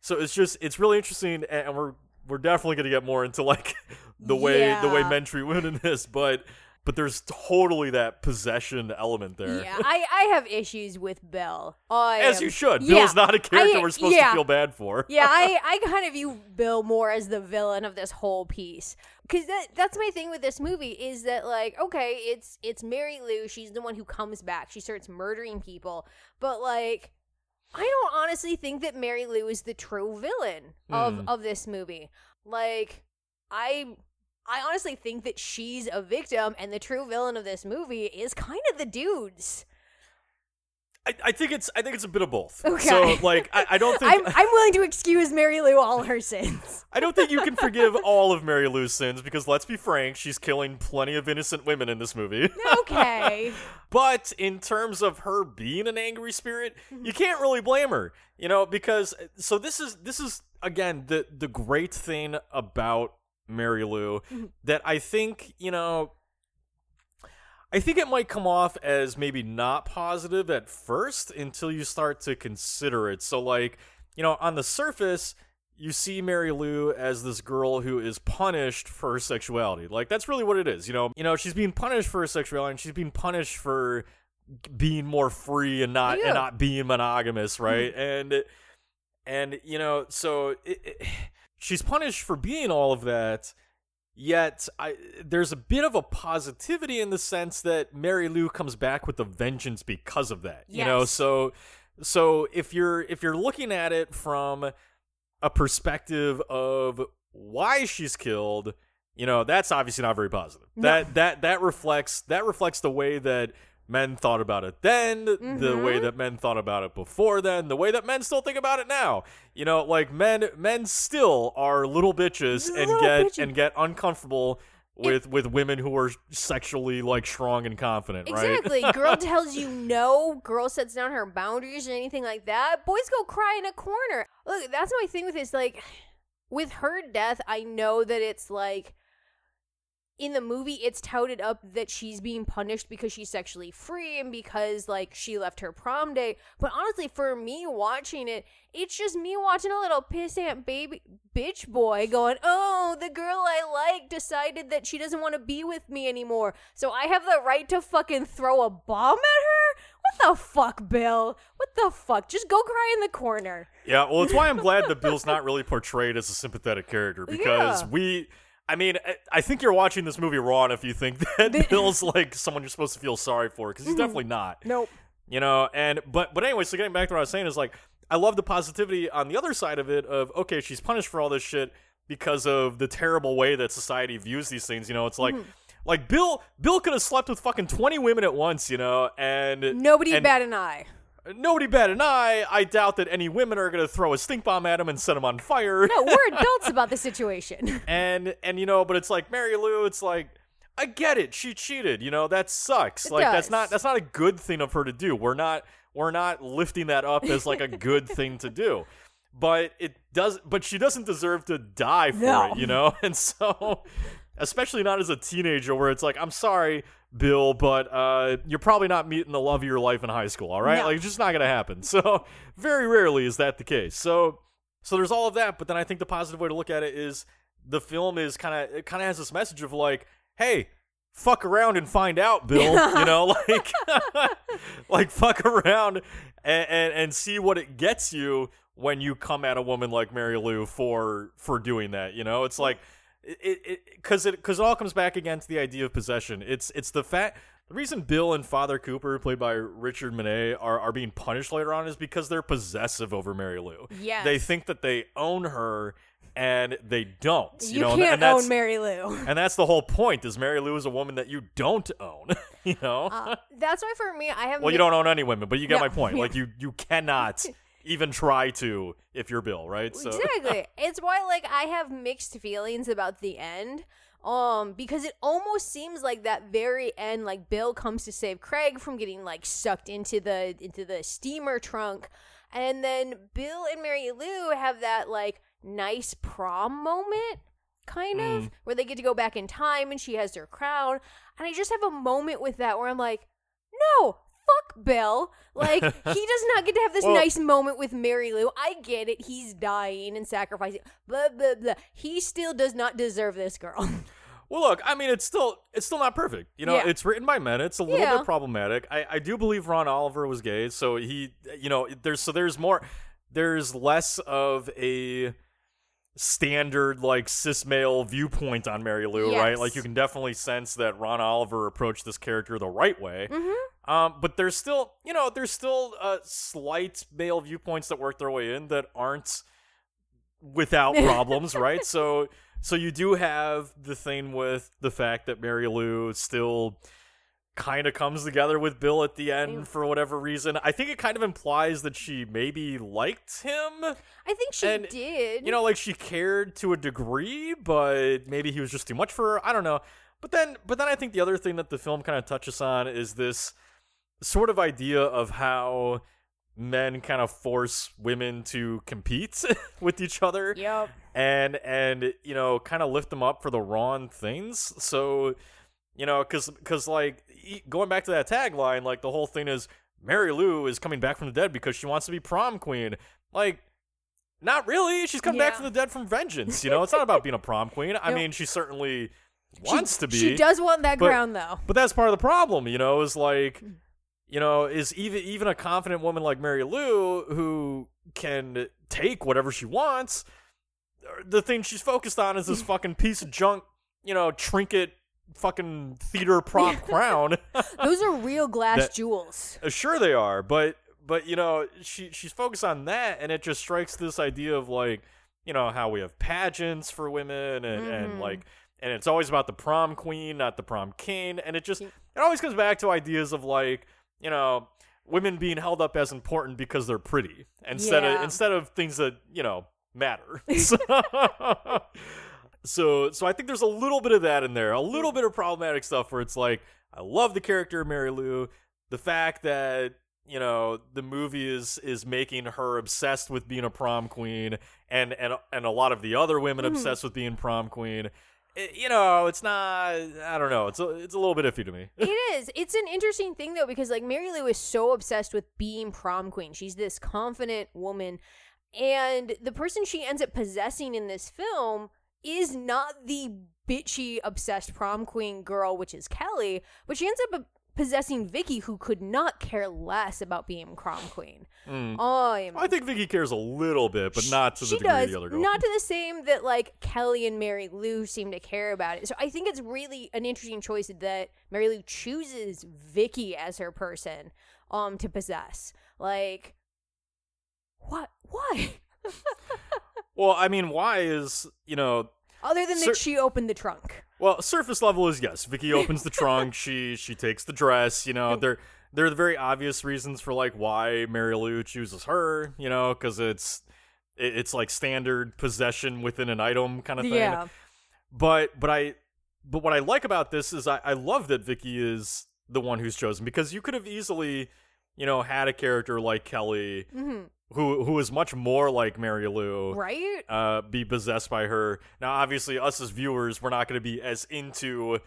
so it's just it's really interesting and we're we're definitely going to get more into like the way the way Yeah. men treat women in this, but but there's totally that possession element there. yeah, I, I have issues with Bill. I As am- you should. Yeah, Bill's not a character I- we're supposed yeah. to feel bad for. yeah, I, I kind of view Bill more as the villain of this whole piece. Cause that that's my thing with this movie is that like okay it's it's Mary Lou she's the one who comes back she starts murdering people but like I don't honestly think that Mary Lou is the true villain of Hmm. of this movie like I I honestly think that she's a victim and the true villain of this movie is kind of the dudes I, I think it's I think it's a bit of both. Okay. So like I, I don't think I'm I'm willing to excuse Mary Lou all her sins I don't think you can forgive all of Mary Lou's sins because let's be frank, she's killing plenty of innocent women in this movie. okay but in terms of her being an angry spirit, you can't really blame her. You know, because so this is this is again the the great thing about Mary Lou mm-hmm. that I think, you know, I think it might come off as maybe not positive at first until you start to consider it. So, like, you know, on the surface, you see Mary Lou as this girl who is punished for her sexuality. Like, that's really what it is. You know, you know, she's being punished for her sexuality, and she's being punished for being more free and not Yeah. and not being monogamous, right? Mm-hmm. and and you know, so it, it, she's punished for being all of that. Yet, I, there's a bit of a positivity in the sense that Mary Lou comes back with a vengeance because of that. Yes. You know, so so if you're if you're looking at it from a perspective of why she's killed, you know, that's obviously not very positive. No. That that that reflects that reflects the way that men thought about it then, the Mhm. way that men thought about it before then, the way that men still think about it now. You know, like men men still are little bitches and Little get bitchy. and get uncomfortable with with women who are sexually like strong and confident, right? Exactly. Girl tells you no. Girl sets down her boundaries or anything like that. Boys go cry in a corner. Look, that's my thing with this. Like, with her death, I know that it's like. In the movie, it's touted up that she's being punished because she's sexually free and because, like, she left her prom day. But honestly, for me watching it, it's just me watching a little pissant baby bitch boy going, Oh, the girl I like decided that she doesn't want to be with me anymore. So I have the right to fucking throw a bomb at her? What the fuck, Bill? What the fuck? Just go cry in the corner. Yeah, well, it's why I'm glad that Bill's not really portrayed as a sympathetic character because Yeah. we. I mean, I- think you're watching this movie wrong if you think that Bill's like someone you're supposed to feel sorry for because he's mm-hmm. definitely not. Nope. You know, and but but anyway, so getting back to what I was saying is like I love the positivity on the other side of it of okay, she's punished for all this shit because of the terrible way that society views these things. You know, it's like mm-hmm. like Bill Bill could have slept with fucking twenty women at once. You know, and Nobody and, bat an eye. Nobody bat an eye. I doubt that any women are gonna throw a stink bomb at him and set him on fire. No, we're adults about the situation. and and you know, but it's like Mary Lou. It's like I get it. She cheated. You know that sucks. It like that's not that's not a good thing of her to do. We're not we're not lifting that up as like a good thing to do. But it does. But she doesn't deserve to die for No. it. You know. And so, especially not as a teenager, where it's like, I'm sorry. Bill, but uh, you're probably not meeting the love of your life in high school, all right? No. Like, it's just not gonna happen. So, very rarely is that the case. So, so there's all of that, but then I think the positive way to look at it is the film is kind of it kind of has this message of like, hey, fuck around and find out, Bill. you know, like like fuck around and, and and see what it gets you when you come at a woman like Mary Lou for for doing that. You know, it's like it it because it because it, all comes back again to the idea of possession. It's it's the fact. The reason Bill and Father Cooper, played by Richard Monette, are, are being punished later on is because they're possessive over Mary Lou. Yes. They think that they own her and they don't. You, You know, and- can't and that's, own Mary Lou. and that's the whole point is Mary Lou is a woman that you don't own. you know? Uh, that's why for me, I have. well, you don't own any women, but you get No, my point. Like you you cannot even try to if you're Bill, right? So exactly. it's why like I have mixed feelings about the end. Um, because it almost seems like that very end, like Bill comes to save Craig from getting like sucked into the into the steamer trunk, and then Bill and Mary Lou have that like nice prom moment, kind of, Mm. where they get to go back in time and she has her crown, and I just have a moment with that where I'm like, no. Fuck Bill. Like, he does not get to have this Well- nice moment with Mary Lou. I get it. He's dying and sacrificing. Blah, blah, blah. He still does not deserve this girl. Well, look, I mean, it's still it's still not perfect. You know, Yeah. it's written by men. It's a little Yeah. bit problematic. I, I do believe Ron Oliver was gay, so he, you know, there's so there's more, there's less of a standard like cis male viewpoint on Mary Lou, right? Like you can definitely sense that Ron Oliver approached this character the right way. mm-hmm. Um, but there's still, you know, there's still uh, slight male viewpoints that work their way in that aren't without problems, right? So, so you do have the thing with the fact that Mary Lou still kind of comes together with Bill at the end for whatever reason. I think it kind of implies that she maybe liked him. I think she And, did. You know, like she cared to a degree, but maybe he was just too much for her. I don't know. But then, but then I think the other thing that the film kind of touches on is this sort of idea of how men kind of force women to compete with each other Yep. and and you know kind of lift them up for the wrong things so you know because because like going back to that tagline like the whole thing is mary lou is coming back from the dead because she wants to be prom queen like not really she's coming back from the dead from vengeance you know it's not about being a prom queen i Nope. mean she certainly She- wants to be She does want that but- ground, though. but that's part of the problem, you know, is like, Mm. You know, is even even a confident woman like Mary Lou who can take whatever she wants. The thing she's focused on is this fucking piece of junk, you know, trinket, fucking theater prop crown. Those are real glass That- jewels. Uh, sure they are, but but you know, she she's focused on that, and it just strikes this idea of like, you know, how we have pageants for women, and and Mhm. like, and it's always about the prom queen, not the prom king, and it just it always comes back to ideas of like, you know, women being held up as important because they're pretty instead of instead of things that you know matter. so, so so I think there's a little bit of that in there, a little bit of problematic stuff where it's like, I love the character of Mary Lou, the fact that you know the movie is is making her obsessed with being a prom queen and and and a lot of the other women Mhm. obsessed with being prom queen You know it's not i don't know it's a, it's a little bit iffy to me it is. It's an interesting thing though because like Mary Lou is so obsessed with being prom queen. She's this confident woman and the person she ends up possessing in this film is not the bitchy obsessed prom queen girl which is Kelly, but she ends up uh, possessing Vicky who could not care less about being prom queen. Mm. I'm i think vicky cares a little bit but not to the she degree does, the other girl Not to the same that like Kelly and Mary Lou seem to care about it. So I think it's really an interesting choice that Mary Lou chooses Vicky as her person um to possess. Like what why? well i mean why is you know Other than Cer- that she opened the trunk. Well, surface level is yes. Vicky opens the trunk. She she takes the dress. You know, they're they're the very obvious reasons for like why Mary Lou chooses her. You know, because it's it's like standard possession within an item kind of thing. Yeah. But but I but what I like about this is I I love that Vicky is the one who's chosen because you could have easily you know had a character like Kelly hmm who who is much more like Mary Lou Right? uh, be possessed by her. Now, obviously, us as viewers, we're not going to be as into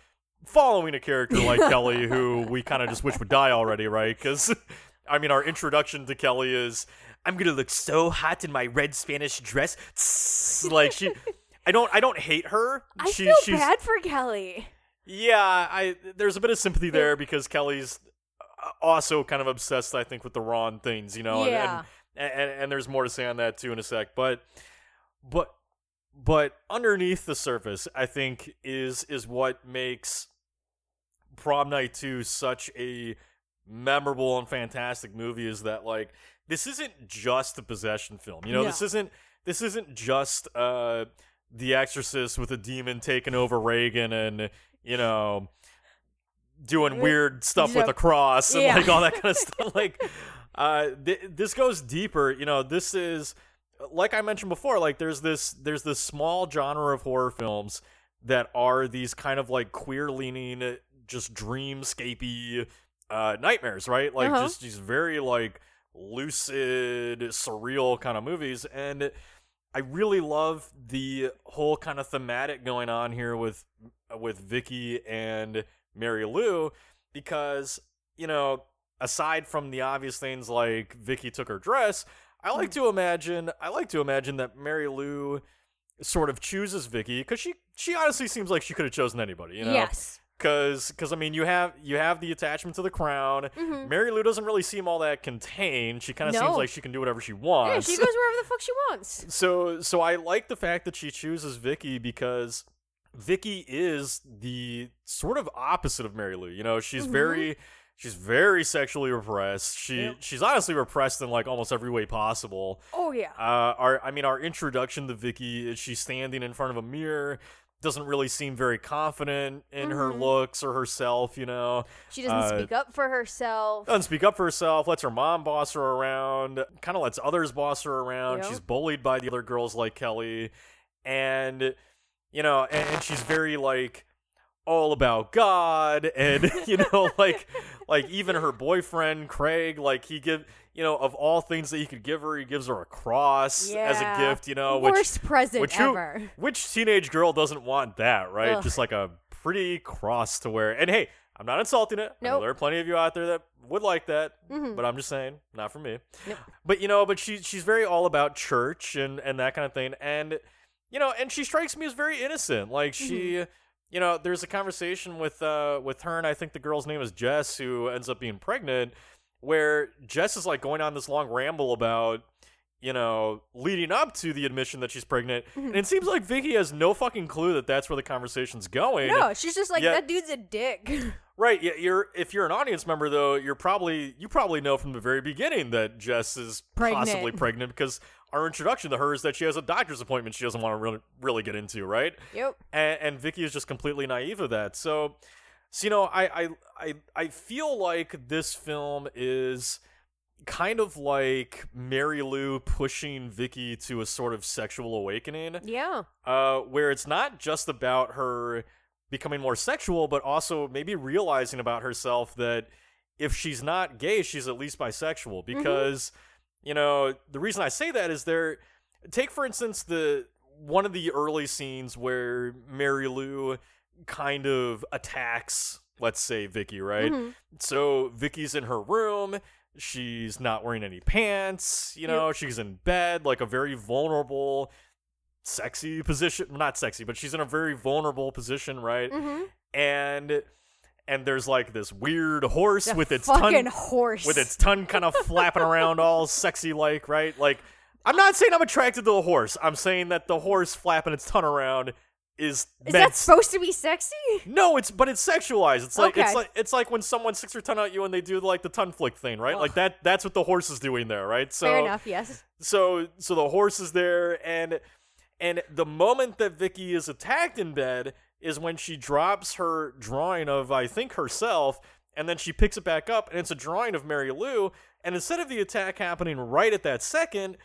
following a character like Kelly, who we kind of just wish would die already, right? Because, I mean, our introduction to Kelly is, I'm going to look so hot in my red Spanish dress. Tss, like she, I don't, I don't hate her. I she, feel she's, bad for Kelly. Yeah, I there's a bit of sympathy there because Kelly's uh, also kind of obsessed, I think, with the Ron things, you know, and- Yeah. and, and and there's more to say on that too in a sec, but but but underneath the surface, I think is is what makes Prom Night 2 such a memorable and fantastic movie is that like this isn't just a possession film. You know, this isn't this isn't just uh The Exorcist with a demon taking over Regan and you know doing weird stuff with a cross and Yeah. like all that kind of stuff like uh th- this goes deeper you know this is like i mentioned before like there's this there's this small genre of horror films that are these kind of like queer leaning just dreamscapey uh nightmares right like Uh-huh. just these very like lucid surreal kind of movies and i really love the whole kind of thematic going on here with with vicky and mary lou because you know aside from the obvious things like vicky took her dress i like to imagine i like to imagine that mary lou sort of chooses vicky because she she honestly seems like she could have chosen anybody you know Yes. because because I mean you have you have the attachment to the crown. Mhm. Mary Lou doesn't really seem all that contained. She kind of No. seems like she can do whatever she wants. Yeah, she goes wherever the fuck she wants. so so I like the fact that she chooses Vicky because Vicky is the sort of opposite of Mary Lou. You know, she's Mhm. very she's very sexually repressed. She Yep. she's honestly repressed in like almost every way possible. Oh yeah. Uh, our I mean, our introduction to Vicky is she's standing in front of a mirror, doesn't really seem very confident in her Mhm. looks or herself. You know, She doesn't uh, speak up for herself. doesn't speak up for herself. Lets her mom boss her around. Kind of lets others boss her around. Yep. She's bullied by the other girls like Kelly, and you know, and, and she's very like all about God and you know like like even her boyfriend Craig like he give you know of all things that he could give her he gives her a cross as a gift you know which Worst present which who- ever. which teenage girl doesn't want that right Ugh. just like a pretty cross to wear and hey I'm not insulting it Nope. there are plenty of you out there that would like that Mhm. but I'm just saying not for me Nope. but you know but she she's very all about church and and that kind of thing and you know and she strikes me as very innocent like she Mm-hmm. You know there's a conversation with uh with her and i think the girl's name is jess who ends up being pregnant where jess is like going on this long ramble about you know leading up to the admission that she's pregnant Mm-hmm. and it seems like vicky has no fucking clue that that's where the conversation's going No, she's just like Yeah. that dude's a dick. Right, yeah, you're if you're an audience member though, you're probably you probably know from the very beginning that Jess is Pregnant. possibly pregnant because our introduction to her is that she has a doctor's appointment she doesn't want to really really get into, right? yep. And, and Vicky is just completely naive of that. So, so you know, I I I I feel like this film is kind of like Mary Lou pushing Vicky to a sort of sexual awakening Yeah. uh, where it's not just about her becoming more sexual, but also maybe realizing about herself that if she's not gay, she's at least bisexual. Because, you know, the reason I say that is there. Take for instance the one of the early scenes where Mary Lou kind of attacks, let's say Vicky, right? Mhm. So Vicky's in her room. She's not wearing any pants. You know, she's in bed, like a very vulnerable, sexy position. Not sexy, but she's in a very vulnerable position, right? Mhm. And and there's like this weird horse The with its fucking tongue horse. with its tongue kind of flapping around all sexy like, right? Like I'm not saying I'm attracted to the horse. I'm saying that the horse flapping its tongue around is Is meant that supposed to be sexy? no, it's but it's sexualized. It's like it's like it's like when someone sticks their tongue at you and they do like the tongue flick thing, right? Like that that's what the horse is doing there, right? So Fair enough. Yes. so so the horse is there and and the moment that Vicky is attacked in bed is when she drops her drawing of I think herself and then she picks it back up and it's a drawing of Mary Lou and instead of the attack happening right at that second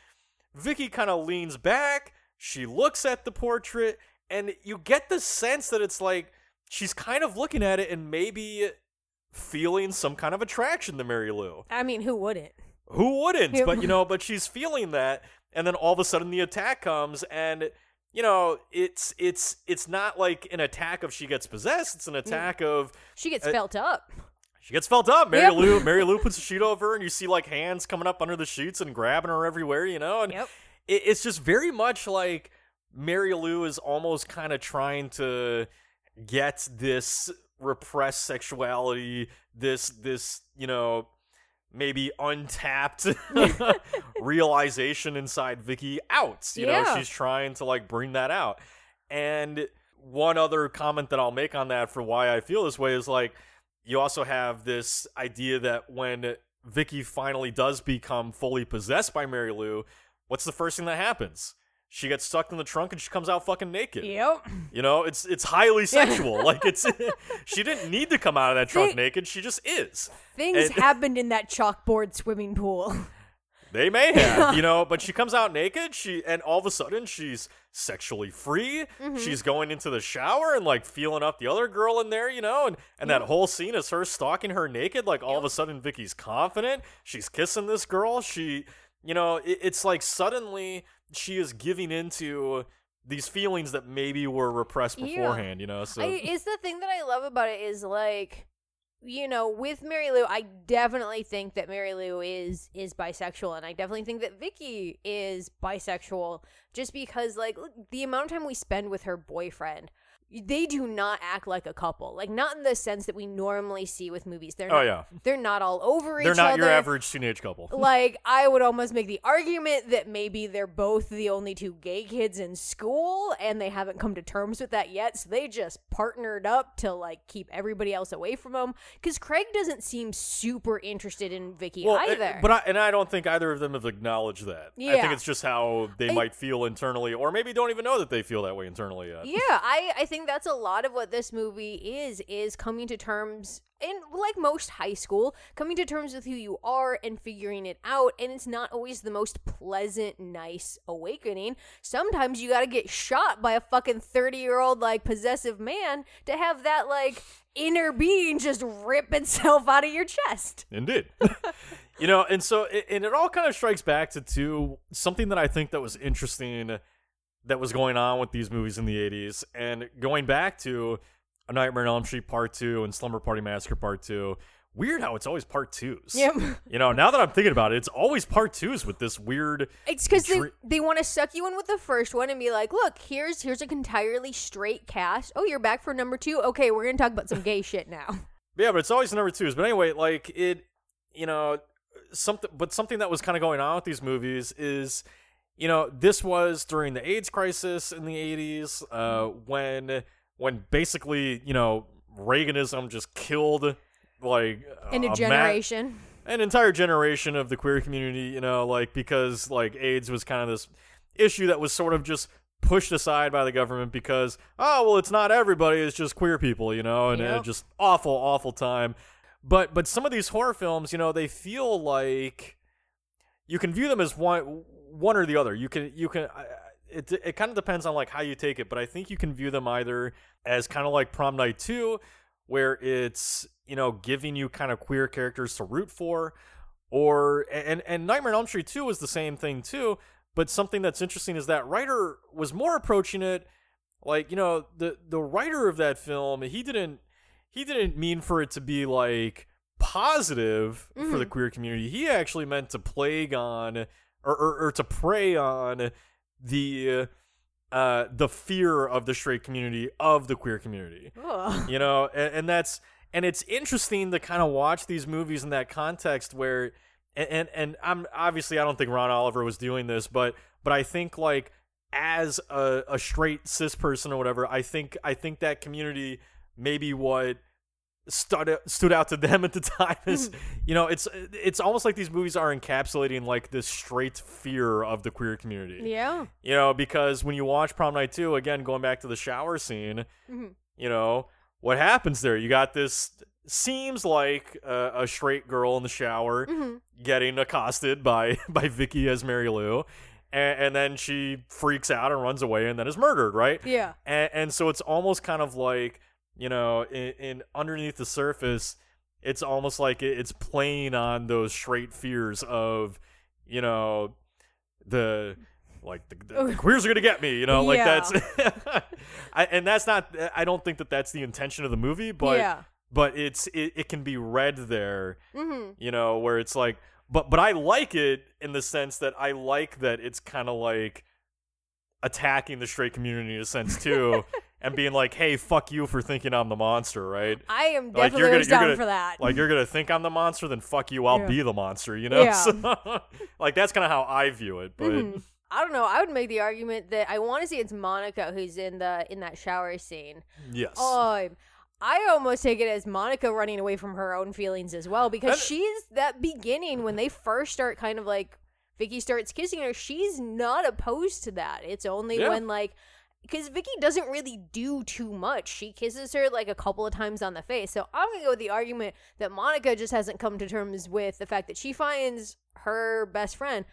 Vicky kind of leans back she looks at the portrait and you get the sense that it's like she's kind of looking at it and maybe feeling some kind of attraction to Mary Lou. I mean, who wouldn't? who wouldn't? But you know but she's feeling that and then all of a sudden the attack comes and you know it's it's it's not like an attack of she gets possessed it's an attack of She gets Uh, felt up. she gets felt up mary Yep. lou mary lou puts a sheet over her and you see like hands coming up under the sheets and grabbing her everywhere you know and Yep. it, it's just very much like Mary Lou is almost kind of trying to get this repressed sexuality, this this you know maybe untapped realization inside Vicky out. You know, she's trying to like bring that out. And one other comment that I'll make on that for why I feel this way is like you also have this idea that when Vicky finally does become fully possessed by Mary Lou, what's the first thing that happens? She gets stuck in the trunk and she comes out fucking naked. Yep. You know, it's it's highly sexual. like it's she didn't need to come out of that trunk naked. She just is. Things And- happened in that chalkboard swimming pool. They may have, you know, but she comes out naked. She and all of a sudden she's sexually free. Mm-hmm. She's going into the shower and like feeling up the other girl in there, you know, and and that whole scene is her stalking her naked. Like all of a sudden Vicky's confident. She's kissing this girl. She, you know, it, it's like suddenly she is giving into these feelings that maybe were repressed Yeah. beforehand. You know, so I, it's the thing that I love about it is like, you know, with Mary Lou, I definitely think that Mary Lou is is bisexual, and I definitely think that Vicky is bisexual, just because like look, the amount of time we spend with her boyfriend. They do not act like a couple, like not in the sense that we normally see with movies. They're oh not, yeah, they're not all over they're each other. They're not your average teenage couple. like I would almost make the argument that maybe they're both the only two gay kids in school and they haven't come to terms with that yet so they just partnered up to like keep everybody else away from them cuz Craig doesn't seem super interested in Vicky Well, either. but I, and I don't think either of them have acknowledged that. Yeah. I think it's just how they I- might feel internally, or maybe don't even know that they feel that way internally yet. yeah, I I think that's a lot of what this movie is is coming to terms in like most high school, coming to terms with who you are and figuring it out and it's not always the most pleasant nice awakening. Sometimes you got to get shot by a fucking 30-year-old like possessive man to have that like inner being just rip itself out of your chest. Indeed. you know, and so and it all kind of strikes back to two something that I think that was interesting that was going on with these movies in the 80s and going back to A Nightmare on Elm Street Part 2 and Slumber Party Massacre Part 2. Weird how it's always part 2s. Yep. You know, now that I'm thinking about it, it's always part 2s with this weird It's because they, they want to suck you in with the first one and be like, look, here's here's an entirely straight cast. Oh, you're back for number two. Okay, we're gonna talk about some gay shit now. Yeah, but it's always number twos. But anyway, like it, you know, something. But something that was kind of going on with these movies is, you know, this was during the AIDS crisis in the '80s, uh, when when basically, you know, Reaganism just killed like In a a ma- an entire generation of the queer community, you know, like because like AIDS was kind of this issue that was sort of just pushed aside by the government because oh well it's not everybody it's just queer people you know and Yep. just awful awful time but but some of these horror films you know they feel like you can view them as one one or the other. You can you can it it kind of depends on like how you take it but i think you can view them either as kind of like prom night 2 where it's you know giving you kind of queer characters to root for or and and nightmare on elm street 2 was the same thing too but something that's interesting is that writer was more approaching it like you know the the writer of that film he didn't he didn't mean for it to be like positive for the mm-hmm. queer community. He actually meant to plague on or, or, or to prey on the uh the fear of the straight community of the queer community Ugh. you know and, and that's and it's interesting to kind of watch these movies in that context where and, and and i'm obviously i don't think ron oliver was doing this but but i think like as a, a straight cis person or whatever i think i think that community maybe what stood stood out to them at the time is you know it's it's almost like these movies are encapsulating like this straight fear of the queer community Yeah. you know, because when you watch Prom Night 2, again, going back to the shower scene, Mhm. you know, what happens there? You got this, seems like a, a straight girl in the shower Mhm. getting accosted by, by Vicky as Mary Lou. And, and then she freaks out and runs away and then is murdered, right? Yeah. And, and so it's almost kind of like, you know, in, in underneath the surface, it's almost like it's playing on those straight fears of, you know, the like the, the, the queers are gonna get me, you know, like Yeah. that's, I, and that's not. I don't think that that's the intention of the movie, but yeah. but it's it, it can be read there, Mm-hmm. you know, where it's like, but but I like it in the sense that I like that it's kind of like attacking the straight community in a sense too. and being like, "Hey, fuck you for thinking I'm the monster," right? I am Like, definitely you're gonna- down gonna- for that. Like you're gonna think I'm the monster, then fuck you, I'll Yeah. be the monster. You know, Yeah. So, like that's kind of how I view it. But Mhm. I don't know. I would make the argument that I want to see it's Monica who's in the in that shower scene. yes, Um, I almost take it as Monica running away from her own feelings as well because That- she's that beginning when they first start kind of like Vicky starts kissing her. She's not opposed to that. It's only Yeah. when like because Vicky doesn't really do too much. She kisses her like a couple of times on the face. So I'm gonna go with the argument that Monica just hasn't come to terms with the fact that she finds her best friend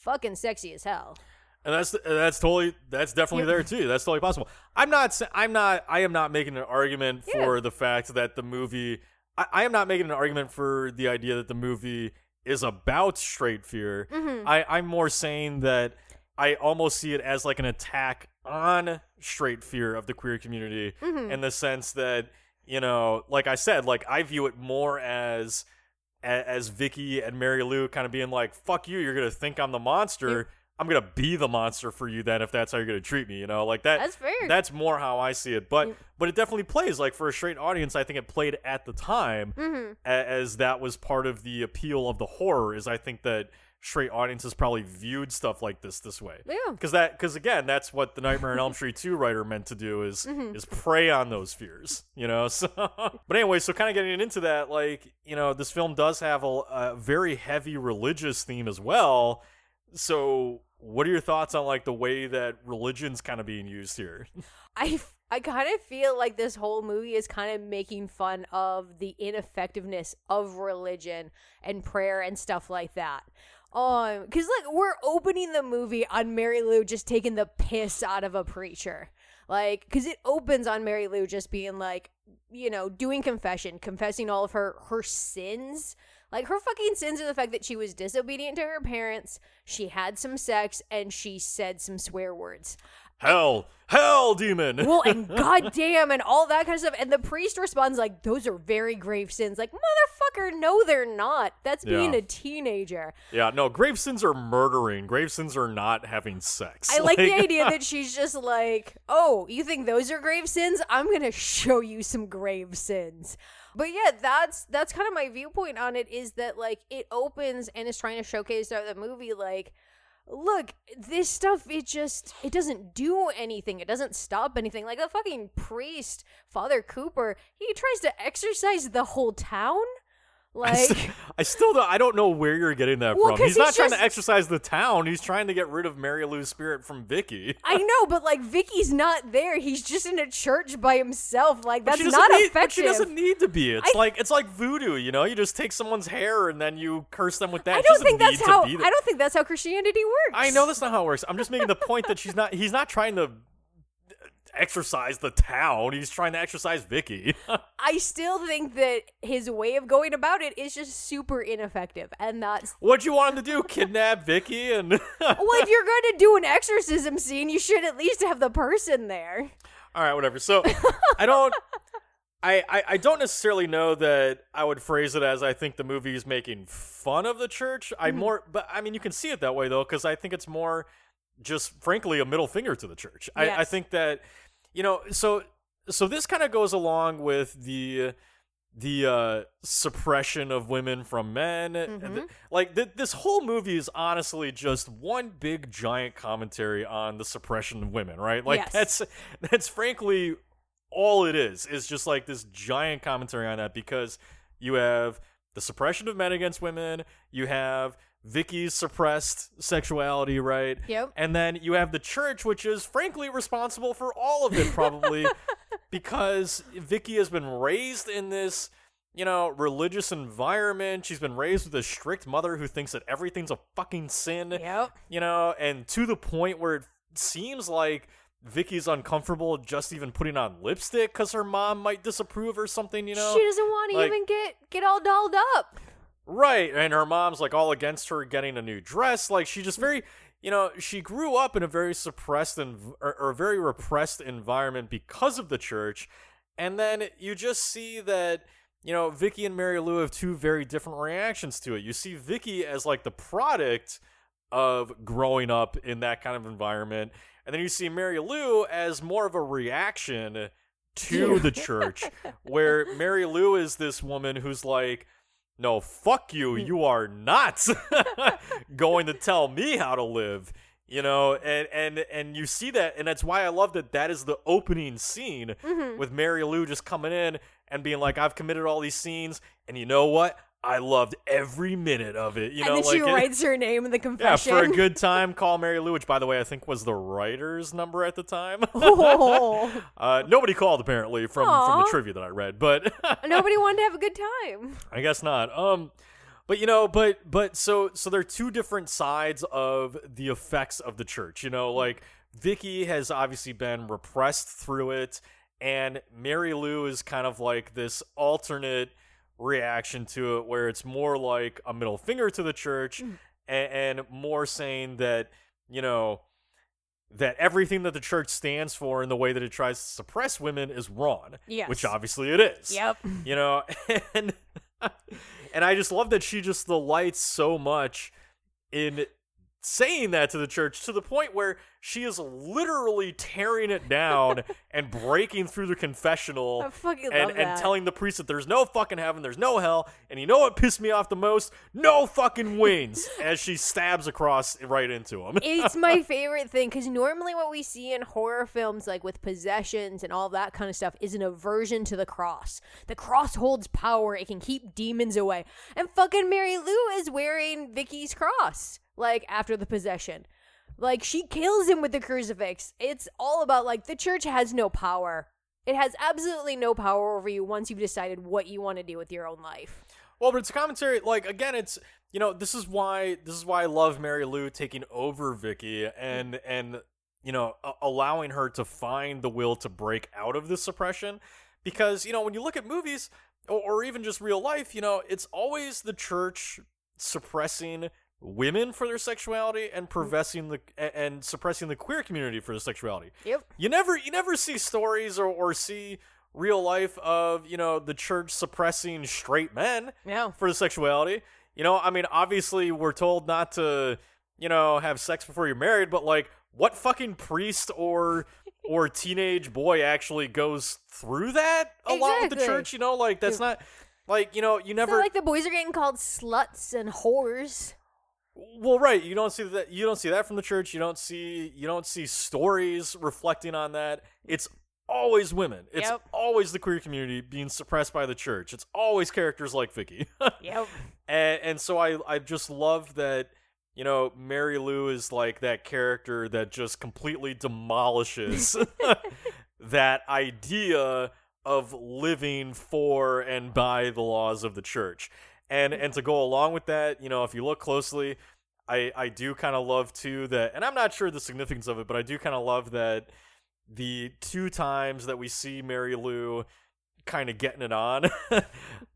fucking sexy as hell. and that's that's totally that's definitely there too. That's totally possible. I'm not I'm not I am not making an argument Yeah. for the fact that the movie. I, I am not making an argument for the idea that the movie is about straight fear. Mm-hmm. I, I'm more saying that I almost see it as like an attack on straight fear of the queer community Mhm. in the sense that, you know, like I said, like I view it more as as Vicky and Mary Lou kind of being like, fuck you, you're gonna think I'm the monster. I'm gonna be the monster for you then if that's how you're gonna treat me, you know? Like that That's fair. that's more how I see it. But Yep. but it definitely plays like for a straight audience, I think it played at the time mm-hmm. a- as that was part of the appeal of the horror is I think that straight audiences probably viewed stuff like this this way. Yeah. Because that, because again, that's what the Nightmare on Elm Street 2 writer meant to do is Mhm. is prey on those fears, you know. So, but anyway, so kind of getting into that, like you know, this film does have a, a very heavy religious theme as well. So, what are your thoughts on like the way that religion's kind of being used here? I I kind of feel like this whole movie is kind of making fun of the ineffectiveness of religion and prayer and stuff like that. Um, because like we're opening the movie on Mary Lou just taking the piss out of a preacher, like because it opens on Mary Lou just being like, you know, doing confession, confessing all of her her sins. Like her fucking sins are the fact that she was disobedient to her parents, she had some sex, and she said some swear words. Hell, hell, demon. Well, and goddamn, and all that kind of stuff. And the priest responds like, "Those are very grave sins." Like, motherfucker, no, they're not. That's being Yeah. a teenager. yeah, no, grave sins are murdering. Grave sins are not having sex. I like the idea that she's just like, "Oh, you think those are grave sins? I'm gonna show you some grave sins." But yeah, that's that's kind of my viewpoint on it. Is that like it opens and is trying to showcase throughout the movie like. Look, this stuff it just it doesn't do anything. It doesn't stop anything. Like the fucking priest, Father Cooper, he tries to exorcise the whole town. I Like st- I still don't. I don't know where you're getting that Well, from. 'cause He's not he's trying to exercise the town. He's trying to get rid of Mary Lou's spirit from Vicky. I know, but like Vicky's not there. He's just in a church by himself. Like that's not need, effective. She doesn't need to be. It's I- like it's like voodoo. You know, you just take someone's hair and then you curse them with that. I don't think that's how. I don't think that's how Christianity works. I know that's not how it works. I'm just making the point that she's not. He's not trying to exercise the town. He's trying to exercise Vicky. I still think that his way of going about it is just super ineffective, and that's. What'd you want him to do? Kidnap Vicky and? well, if you're going to do an exorcism scene, you should at least have the person there. All right, whatever. So I don't. I, I, I don't necessarily know that I would phrase it as I think the movie is making fun of the church. I Mm-hmm. more, but I mean, you can see it that way though, because I think it's more just frankly a middle finger to the church. I, I think that you know, so so this kind of goes along with the the uh, suppression of women from men. Mm-hmm. Th- Like th- this whole movie is honestly just one big giant commentary on the suppression of women, right? Like Yes. that's that's frankly all it is. Is just like this giant commentary on that because you have the suppression of men against women, you have Vicky's suppressed sexuality, right? Yep. And then you have the church, which is frankly responsible for all of it, probably, because Vicky has been raised in this, you know, religious environment. She's been raised with a strict mother who thinks that everything's a fucking sin, Yep. you know, and to the point where it seems like Vicky's uncomfortable just even putting on lipstick because her mom might disapprove or something, you know? she doesn't want to like- even get get all dolled up. Right, and her mom's like all against her getting a new dress. Like she just very, you know, she grew up in a very suppressed and or, or very repressed environment because of the church, and then you just see that you know Vicky and Mary Lou have two very different reactions to it. You see Vicky as like the product of growing up in that kind of environment. and then you see Mary Lou as more of a reaction to the church, where Mary Lou is this woman who's like, no, fuck you. Mm. You are not going to tell me how to live. You know, and and and you see that, and that's why I love that. That is the opening scene Mhm. with Mary Lou just coming in and being like, "I've committed all these scenes, and you know what? I loved every minute of it." You and know, then like she it- writes her name in the confession. yeah, for a good time, call Mary Lou, which by the way I think was the writer's number at the time. Oh. uh, nobody called apparently from from the trivia that I read, but Nobody wanted to have a good time. I guess not. Um, but you know, but but so so there are two different sides of the effects of the church. You know, like Vicky has obviously been repressed through it, and Mary Lou is kind of like this alternate reaction to it, where it's more like a middle finger to the church, mm. and, and more saying that you know that everything that the church stands for and the way that it tries to suppress women is wrong. Yes. Which obviously it is Yep. you know and and i just love that she just delights so much in saying that to the church to the point where she is literally tearing it down and breaking through the confessional and, and telling the priest that there's no fucking heaven, there's no hell, and you know what pissed me off the most? No fucking wings as she stabs across right into him. it's my favorite thing because normally what we see in horror films, like with possessions and all that kind of stuff, is an aversion to the cross. The cross holds power; it can keep demons away. And fucking Mary Lou is wearing Vicky's cross, like after the possession. Like she kills him with the crucifix. It's all about like the church has no power. It has absolutely no power over you once you've decided what you want to do with your own life. Well, but it's a commentary. Like again, it's you know this is why this is why I love Mary Lou taking over Vicky and and you know a- allowing her to find the will to break out of this suppression, because you know when you look at movies or, or even just real life, you know it's always the church suppressing women for their sexuality and mm-hmm. professing the and suppressing the queer community for their sexuality. Yep. You never you never see stories or, or see real life of, you know, the church suppressing straight men Yeah. for the sexuality. You know, I mean, obviously we're told not to, you know, have sex before you're married, but like what fucking priest or or teenage boy actually goes through that a lot with the church, you know? Like that's not like, you know, you It's never like the boys are getting called sluts and whores. Well, right. You don't see that. You don't see that from the church. You don't see. You don't see stories reflecting on that. It's always women. It's Yep. always the queer community being suppressed by the church. It's always characters like Vicky. Yep. and and so I I just love that. You know, Mary Lou is like that character that just completely demolishes that idea of living for and by the laws of the church. And and to go along with that, you know, if you look closely, I I do kind of love too that and I'm not sure the significance of it, but I do kind of love that the two times that we see Mary Lou kind of getting it on. the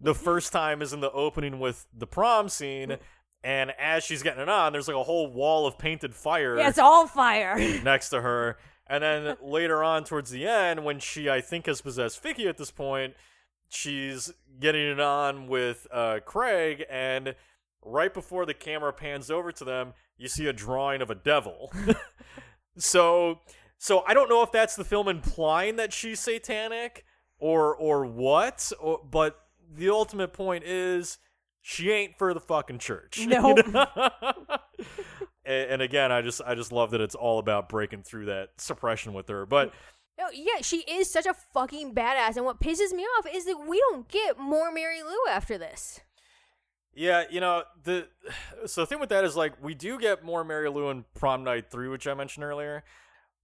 mm-hmm. first time is in the opening with the prom scene and as she's getting it on, there's like a whole wall of painted fire Yeah, it's all fire. next to her. And then later on, towards the end, when she, I think, has possessed Vicky at this point, she's getting it on with uh, Craig. And right before the camera pans over to them, you see a drawing of a devil. so, so I don't know if that's the film implying that she's satanic or or what. Or, but the ultimate point is she ain't for the fucking church. you know? and, and again, I just I just love that it's all about breaking through that suppression with her. But No, yeah, she is such a fucking badass. And what pisses me off is that we don't get more Mary Lou after this. yeah, you know the so the thing with that is like we do get more Mary Lou in Prom Night Three, which I mentioned earlier.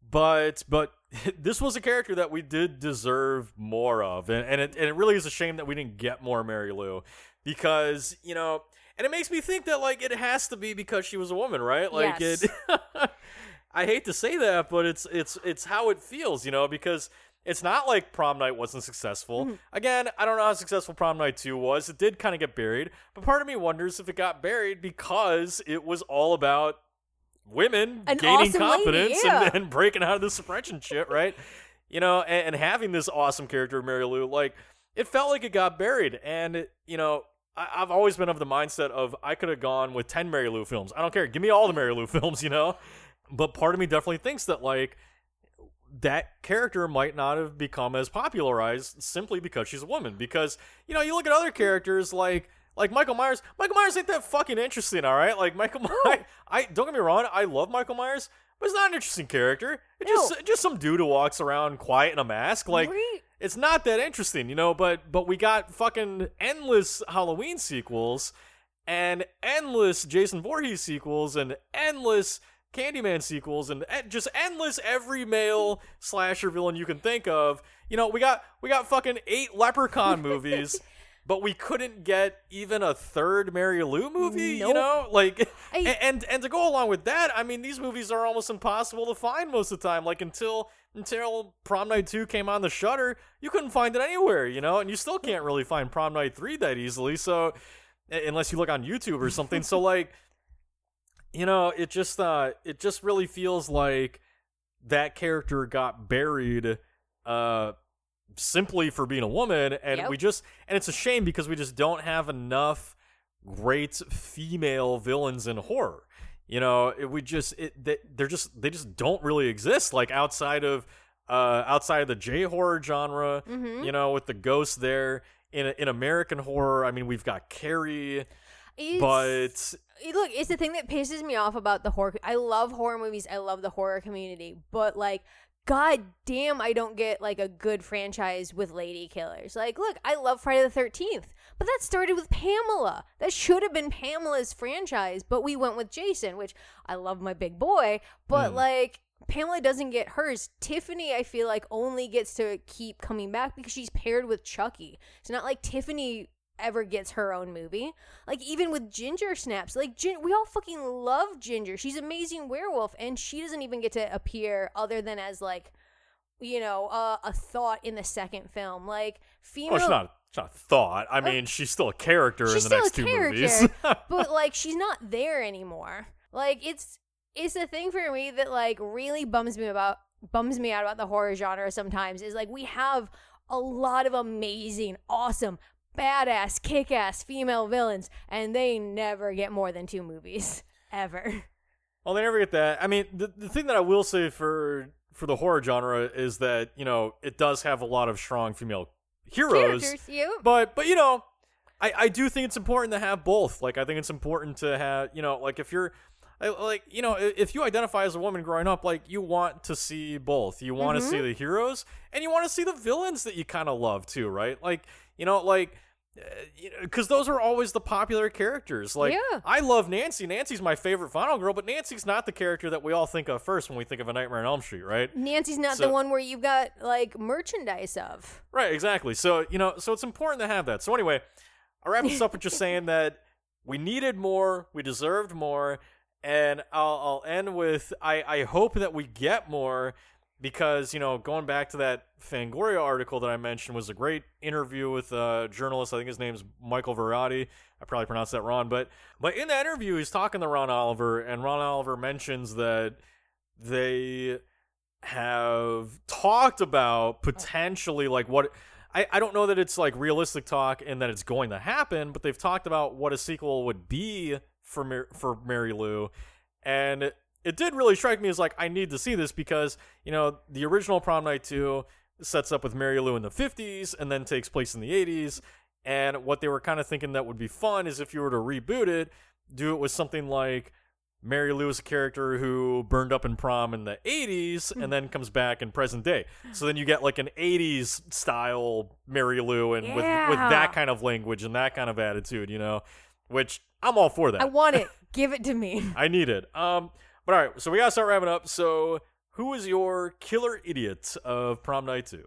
But but this was a character that we did deserve more of, and and it and it really is a shame that we didn't get more Mary Lou because you know. And it makes me think that like it has to be because she was a woman, right? Like Yes. it I hate to say that, but it's it's it's how it feels, you know, because it's not like prom night wasn't successful. Mm. Again, I don't know how successful prom night 2 was. It did kind of get buried, but part of me wonders if it got buried because it was all about women An gaining awesome lady, confidence yeah. and, and breaking out of the suppression shit, right? You know, and, and having this awesome character, Mary Lou, like it felt like it got buried, and it, you know. I- I've always been of the mindset of I could have gone with ten Mary Lou films. I don't care. Give me all the Mary Lou films, you know but part of me definitely thinks that like that character might not have become as popularized simply because she's a woman. Because you know, you look at other characters like like Michael Myers. Michael Myers ain't that fucking interesting, all right? Like Michael Myers. I don't get me wrong, I love Michael Myers, but it's not an interesting character. It's just just some dude who walks around quiet in a mask. Like it's not that interesting, you know. But but we got fucking endless Halloween sequels and endless Jason Voorhees sequels and endless Candyman sequels and e- just endless every male slasher villain you can think of. You know, we got we got fucking eight Leprechaun movies. But we couldn't get even a third Mary Lou movie, you know? Like I- and, and and to go along with that, I mean these movies are almost impossible to find most of the time. Like until until Prom Night 2 came on the Shudder, you couldn't find it anywhere, you know? And you still can't really find Prom Night 3 that easily. So eh, unless you look on YouTube or something. so like you know, it just uh it just really feels like that character got buried uh simply for being a woman and Yep. we just and it's a shame because we just don't have enough great female villains in horror you know it, we just it they, they're just they just don't really exist like outside of uh outside of the j horror genre Mm-hmm. you know with the ghost there in in american horror i mean we've got carrie It's, but look, it's the thing that pisses me off about the horror. I love horror movies. I love the horror community, but like, god damn, I don't get like a good franchise with lady killers. Like, look, I love Friday the Thirteenth, but that started with Pamela. That should have been Pamela's franchise, but we went with Jason, which I love my big boy, but Mm. like. Pamela doesn't get hers. Tiffany, I feel like, only gets to keep coming back because she's paired with Chucky. It's not like Tiffany ever gets her own movie. Like even with Ginger Snaps, like Gin- we all fucking love Ginger. She's amazing werewolf, and she doesn't even get to appear other than as like, you know, uh, a thought in the second film. Like female, oh, she's not it's not a thought i mean she's still a character in she's the still next a two character, movies but like she's not there anymore. Like it's it's the thing for me that like really bums me about bums me out about the horror genre sometimes is like we have a lot of amazing, awesome, badass, kick-ass female villains and they never get more than two movies ever. Well, they never get that. I mean, the the thing that I will say for for the horror genre is that you know it does have a lot of strong female heroes, but but you know, I I do think it's important to have both. Like I think it's important to have you know like if you're I- like you know if you identify as a woman growing up like you want to see both you want to Mhm. see the heroes and you want to see the villains that you kind of love too right like you know like because those are always the popular characters like Yeah. i love nancy nancy's my favorite final girl but nancy's not the character that we all think of first when we think of a nightmare on elm street right Nancy's not So- the one where you've got like merchandise of. Right, exactly. So, you know, so it's important to have that. So anyway, I wrap this up with just saying that we needed more, we deserved more, and I'll I'll end with I, I hope that we get more because, you know, going back to that Fangoria article that I mentioned was a great interview with a journalist, I think his name's Michael Verratti. I probably pronounced that wrong, but but in that interview he's talking to Ron Oliver and Ron Oliver mentions that they have talked about potentially like what I, I don't know that it's like realistic talk and that it's going to happen, but they've talked about what a sequel would be for Mar- for Mary Lou, and it, did really strike me as like I need to see this because you know the original Prom Night two sets up with Mary Lou in the fifties and then takes place in the eighties, and what they were kind of thinking that would be fun is if you were to reboot it, do it with something like Mary Lou is a character who burned up in prom in the 80s and then comes back in present day. So then you get like an 80s style Mary Lou and with with that kind of language and that kind of attitude, you know, which I'm all for that. I want it. Give it to me. I need it. Um but all right, so we got to start wrapping up. So who is your killer idiot of prom night 2?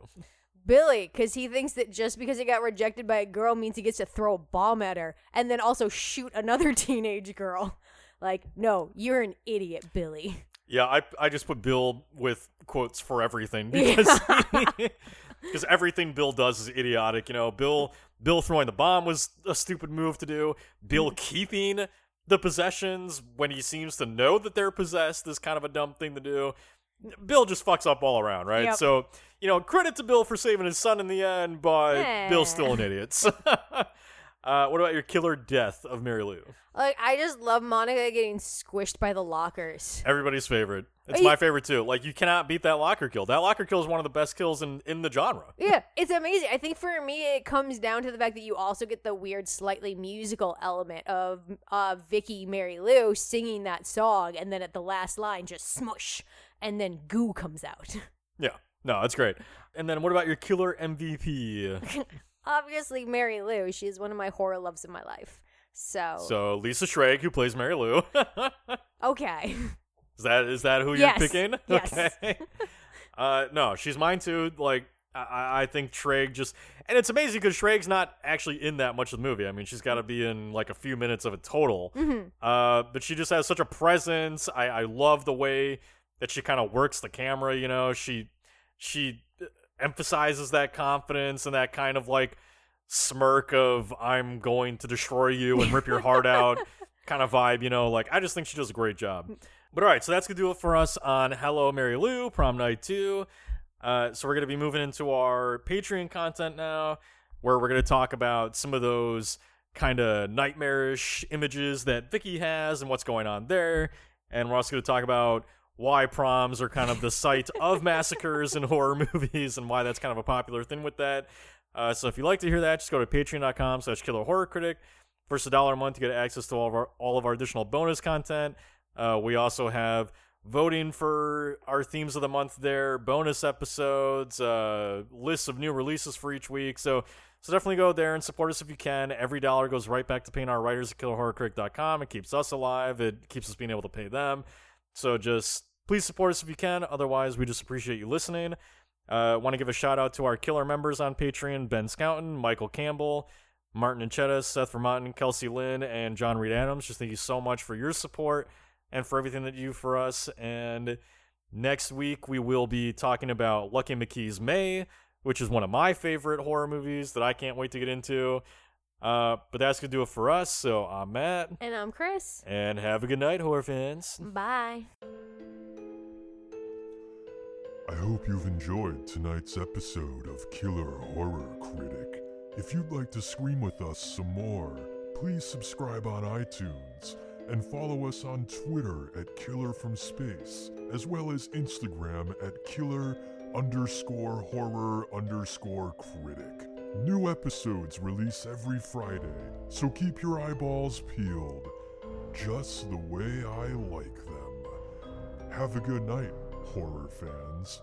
Billy, because he thinks that just because he got rejected by a girl means he gets to throw a bomb at her and then also shoot another teenage girl. Like, no, you're an idiot, Billy. Yeah, I I just put Bill with quotes for everything because because everything Bill does is idiotic. You know, Bill Bill throwing the bomb was a stupid move to do. Bill mm. keeping the possessions when he seems to know that they're possessed is kind of a dumb thing to do. Bill just fucks up all around, right? Yep. So you know, credit to Bill for saving his son in the end, but Eh. Bill's still an idiot. Uh, what about your killer death of Mary Lou? Like I just love Monica getting squished by the lockers. Everybody's favorite. It's Are my you- favorite too. Like you cannot beat that locker kill. That locker kill is one of the best kills in in the genre. Yeah, it's amazing. I think for me, it comes down to the fact that you also get the weird, slightly musical element of uh, Vicky Mary Lou singing that song, and then at the last line, just smush, and then goo comes out. Yeah. No, it's great. And then what about your killer MVP? Obviously, Mary Lou. She is one of my horror loves in my life. So, So Lisa Schrage, who plays Mary Lou. okay. Is that is that who Yes. you're picking? Yes. Okay. uh, no, she's mine too. Like I- I, think Schrage just, and it's amazing because Schrage's not actually in that much of the movie. I mean, she's got to be in like a few minutes of it total. Mhm. Uh, but she just has such a presence. I, I love the way that she kind of works the camera. You know, she she emphasizes that confidence and that kind of like smirk of "I'm going to destroy you and rip your heart out" kind of vibe. You know, like I just think she does a great job. But all right, so that's gonna do it for us on Hello Mary Lou Prom Night Two. Uh, so we're gonna be moving into our Patreon content now, where we're gonna talk about some of those kind of nightmarish images that Vicky has and what's going on there, and we're also gonna talk about why proms are kind of the site of massacres in horror movies and why that's kind of a popular thing with that. Uh, so if you'd like to hear that, just go to patreon.com slash killer horror critic. For just a dollar a month, you get access to all of our all of our additional bonus content. Uh, we also have voting for our themes of the month there, bonus episodes, uh, lists of new releases for each week. So so definitely go there and support us if you can. Every dollar goes right back to paying our writers at killerhorrorcritic.com. It keeps us alive. It keeps us being able to pay them. So just please support us if you can. Otherwise, we just appreciate you listening. Uh, Want to give a shout out to our killer members on Patreon: Ben Scouten, Michael Campbell, Martin Anchetta, Seth Vermonten, Kelsey Lynn, and John Reed Adams. Just thank you so much for your support and for everything that you do for us. And next week we will be talking about Lucky McKee's May, which is one of my favorite horror movies that I can't wait to get into. Uh, but that's gonna do it for us. So I'm Matt, And I'm Chris. and have a good night, horror fans. Bye. I hope you've enjoyed tonight's episode of Killer Horror Critic. If you'd like to scream with us some more, please subscribe on iTunes and follow us on Twitter at Killer from Space, as well as Instagram at Killer underscore horror underscore critic. New episodes release every Friday, so keep your eyeballs peeled, just the way I like them. Have a good night, horror fans,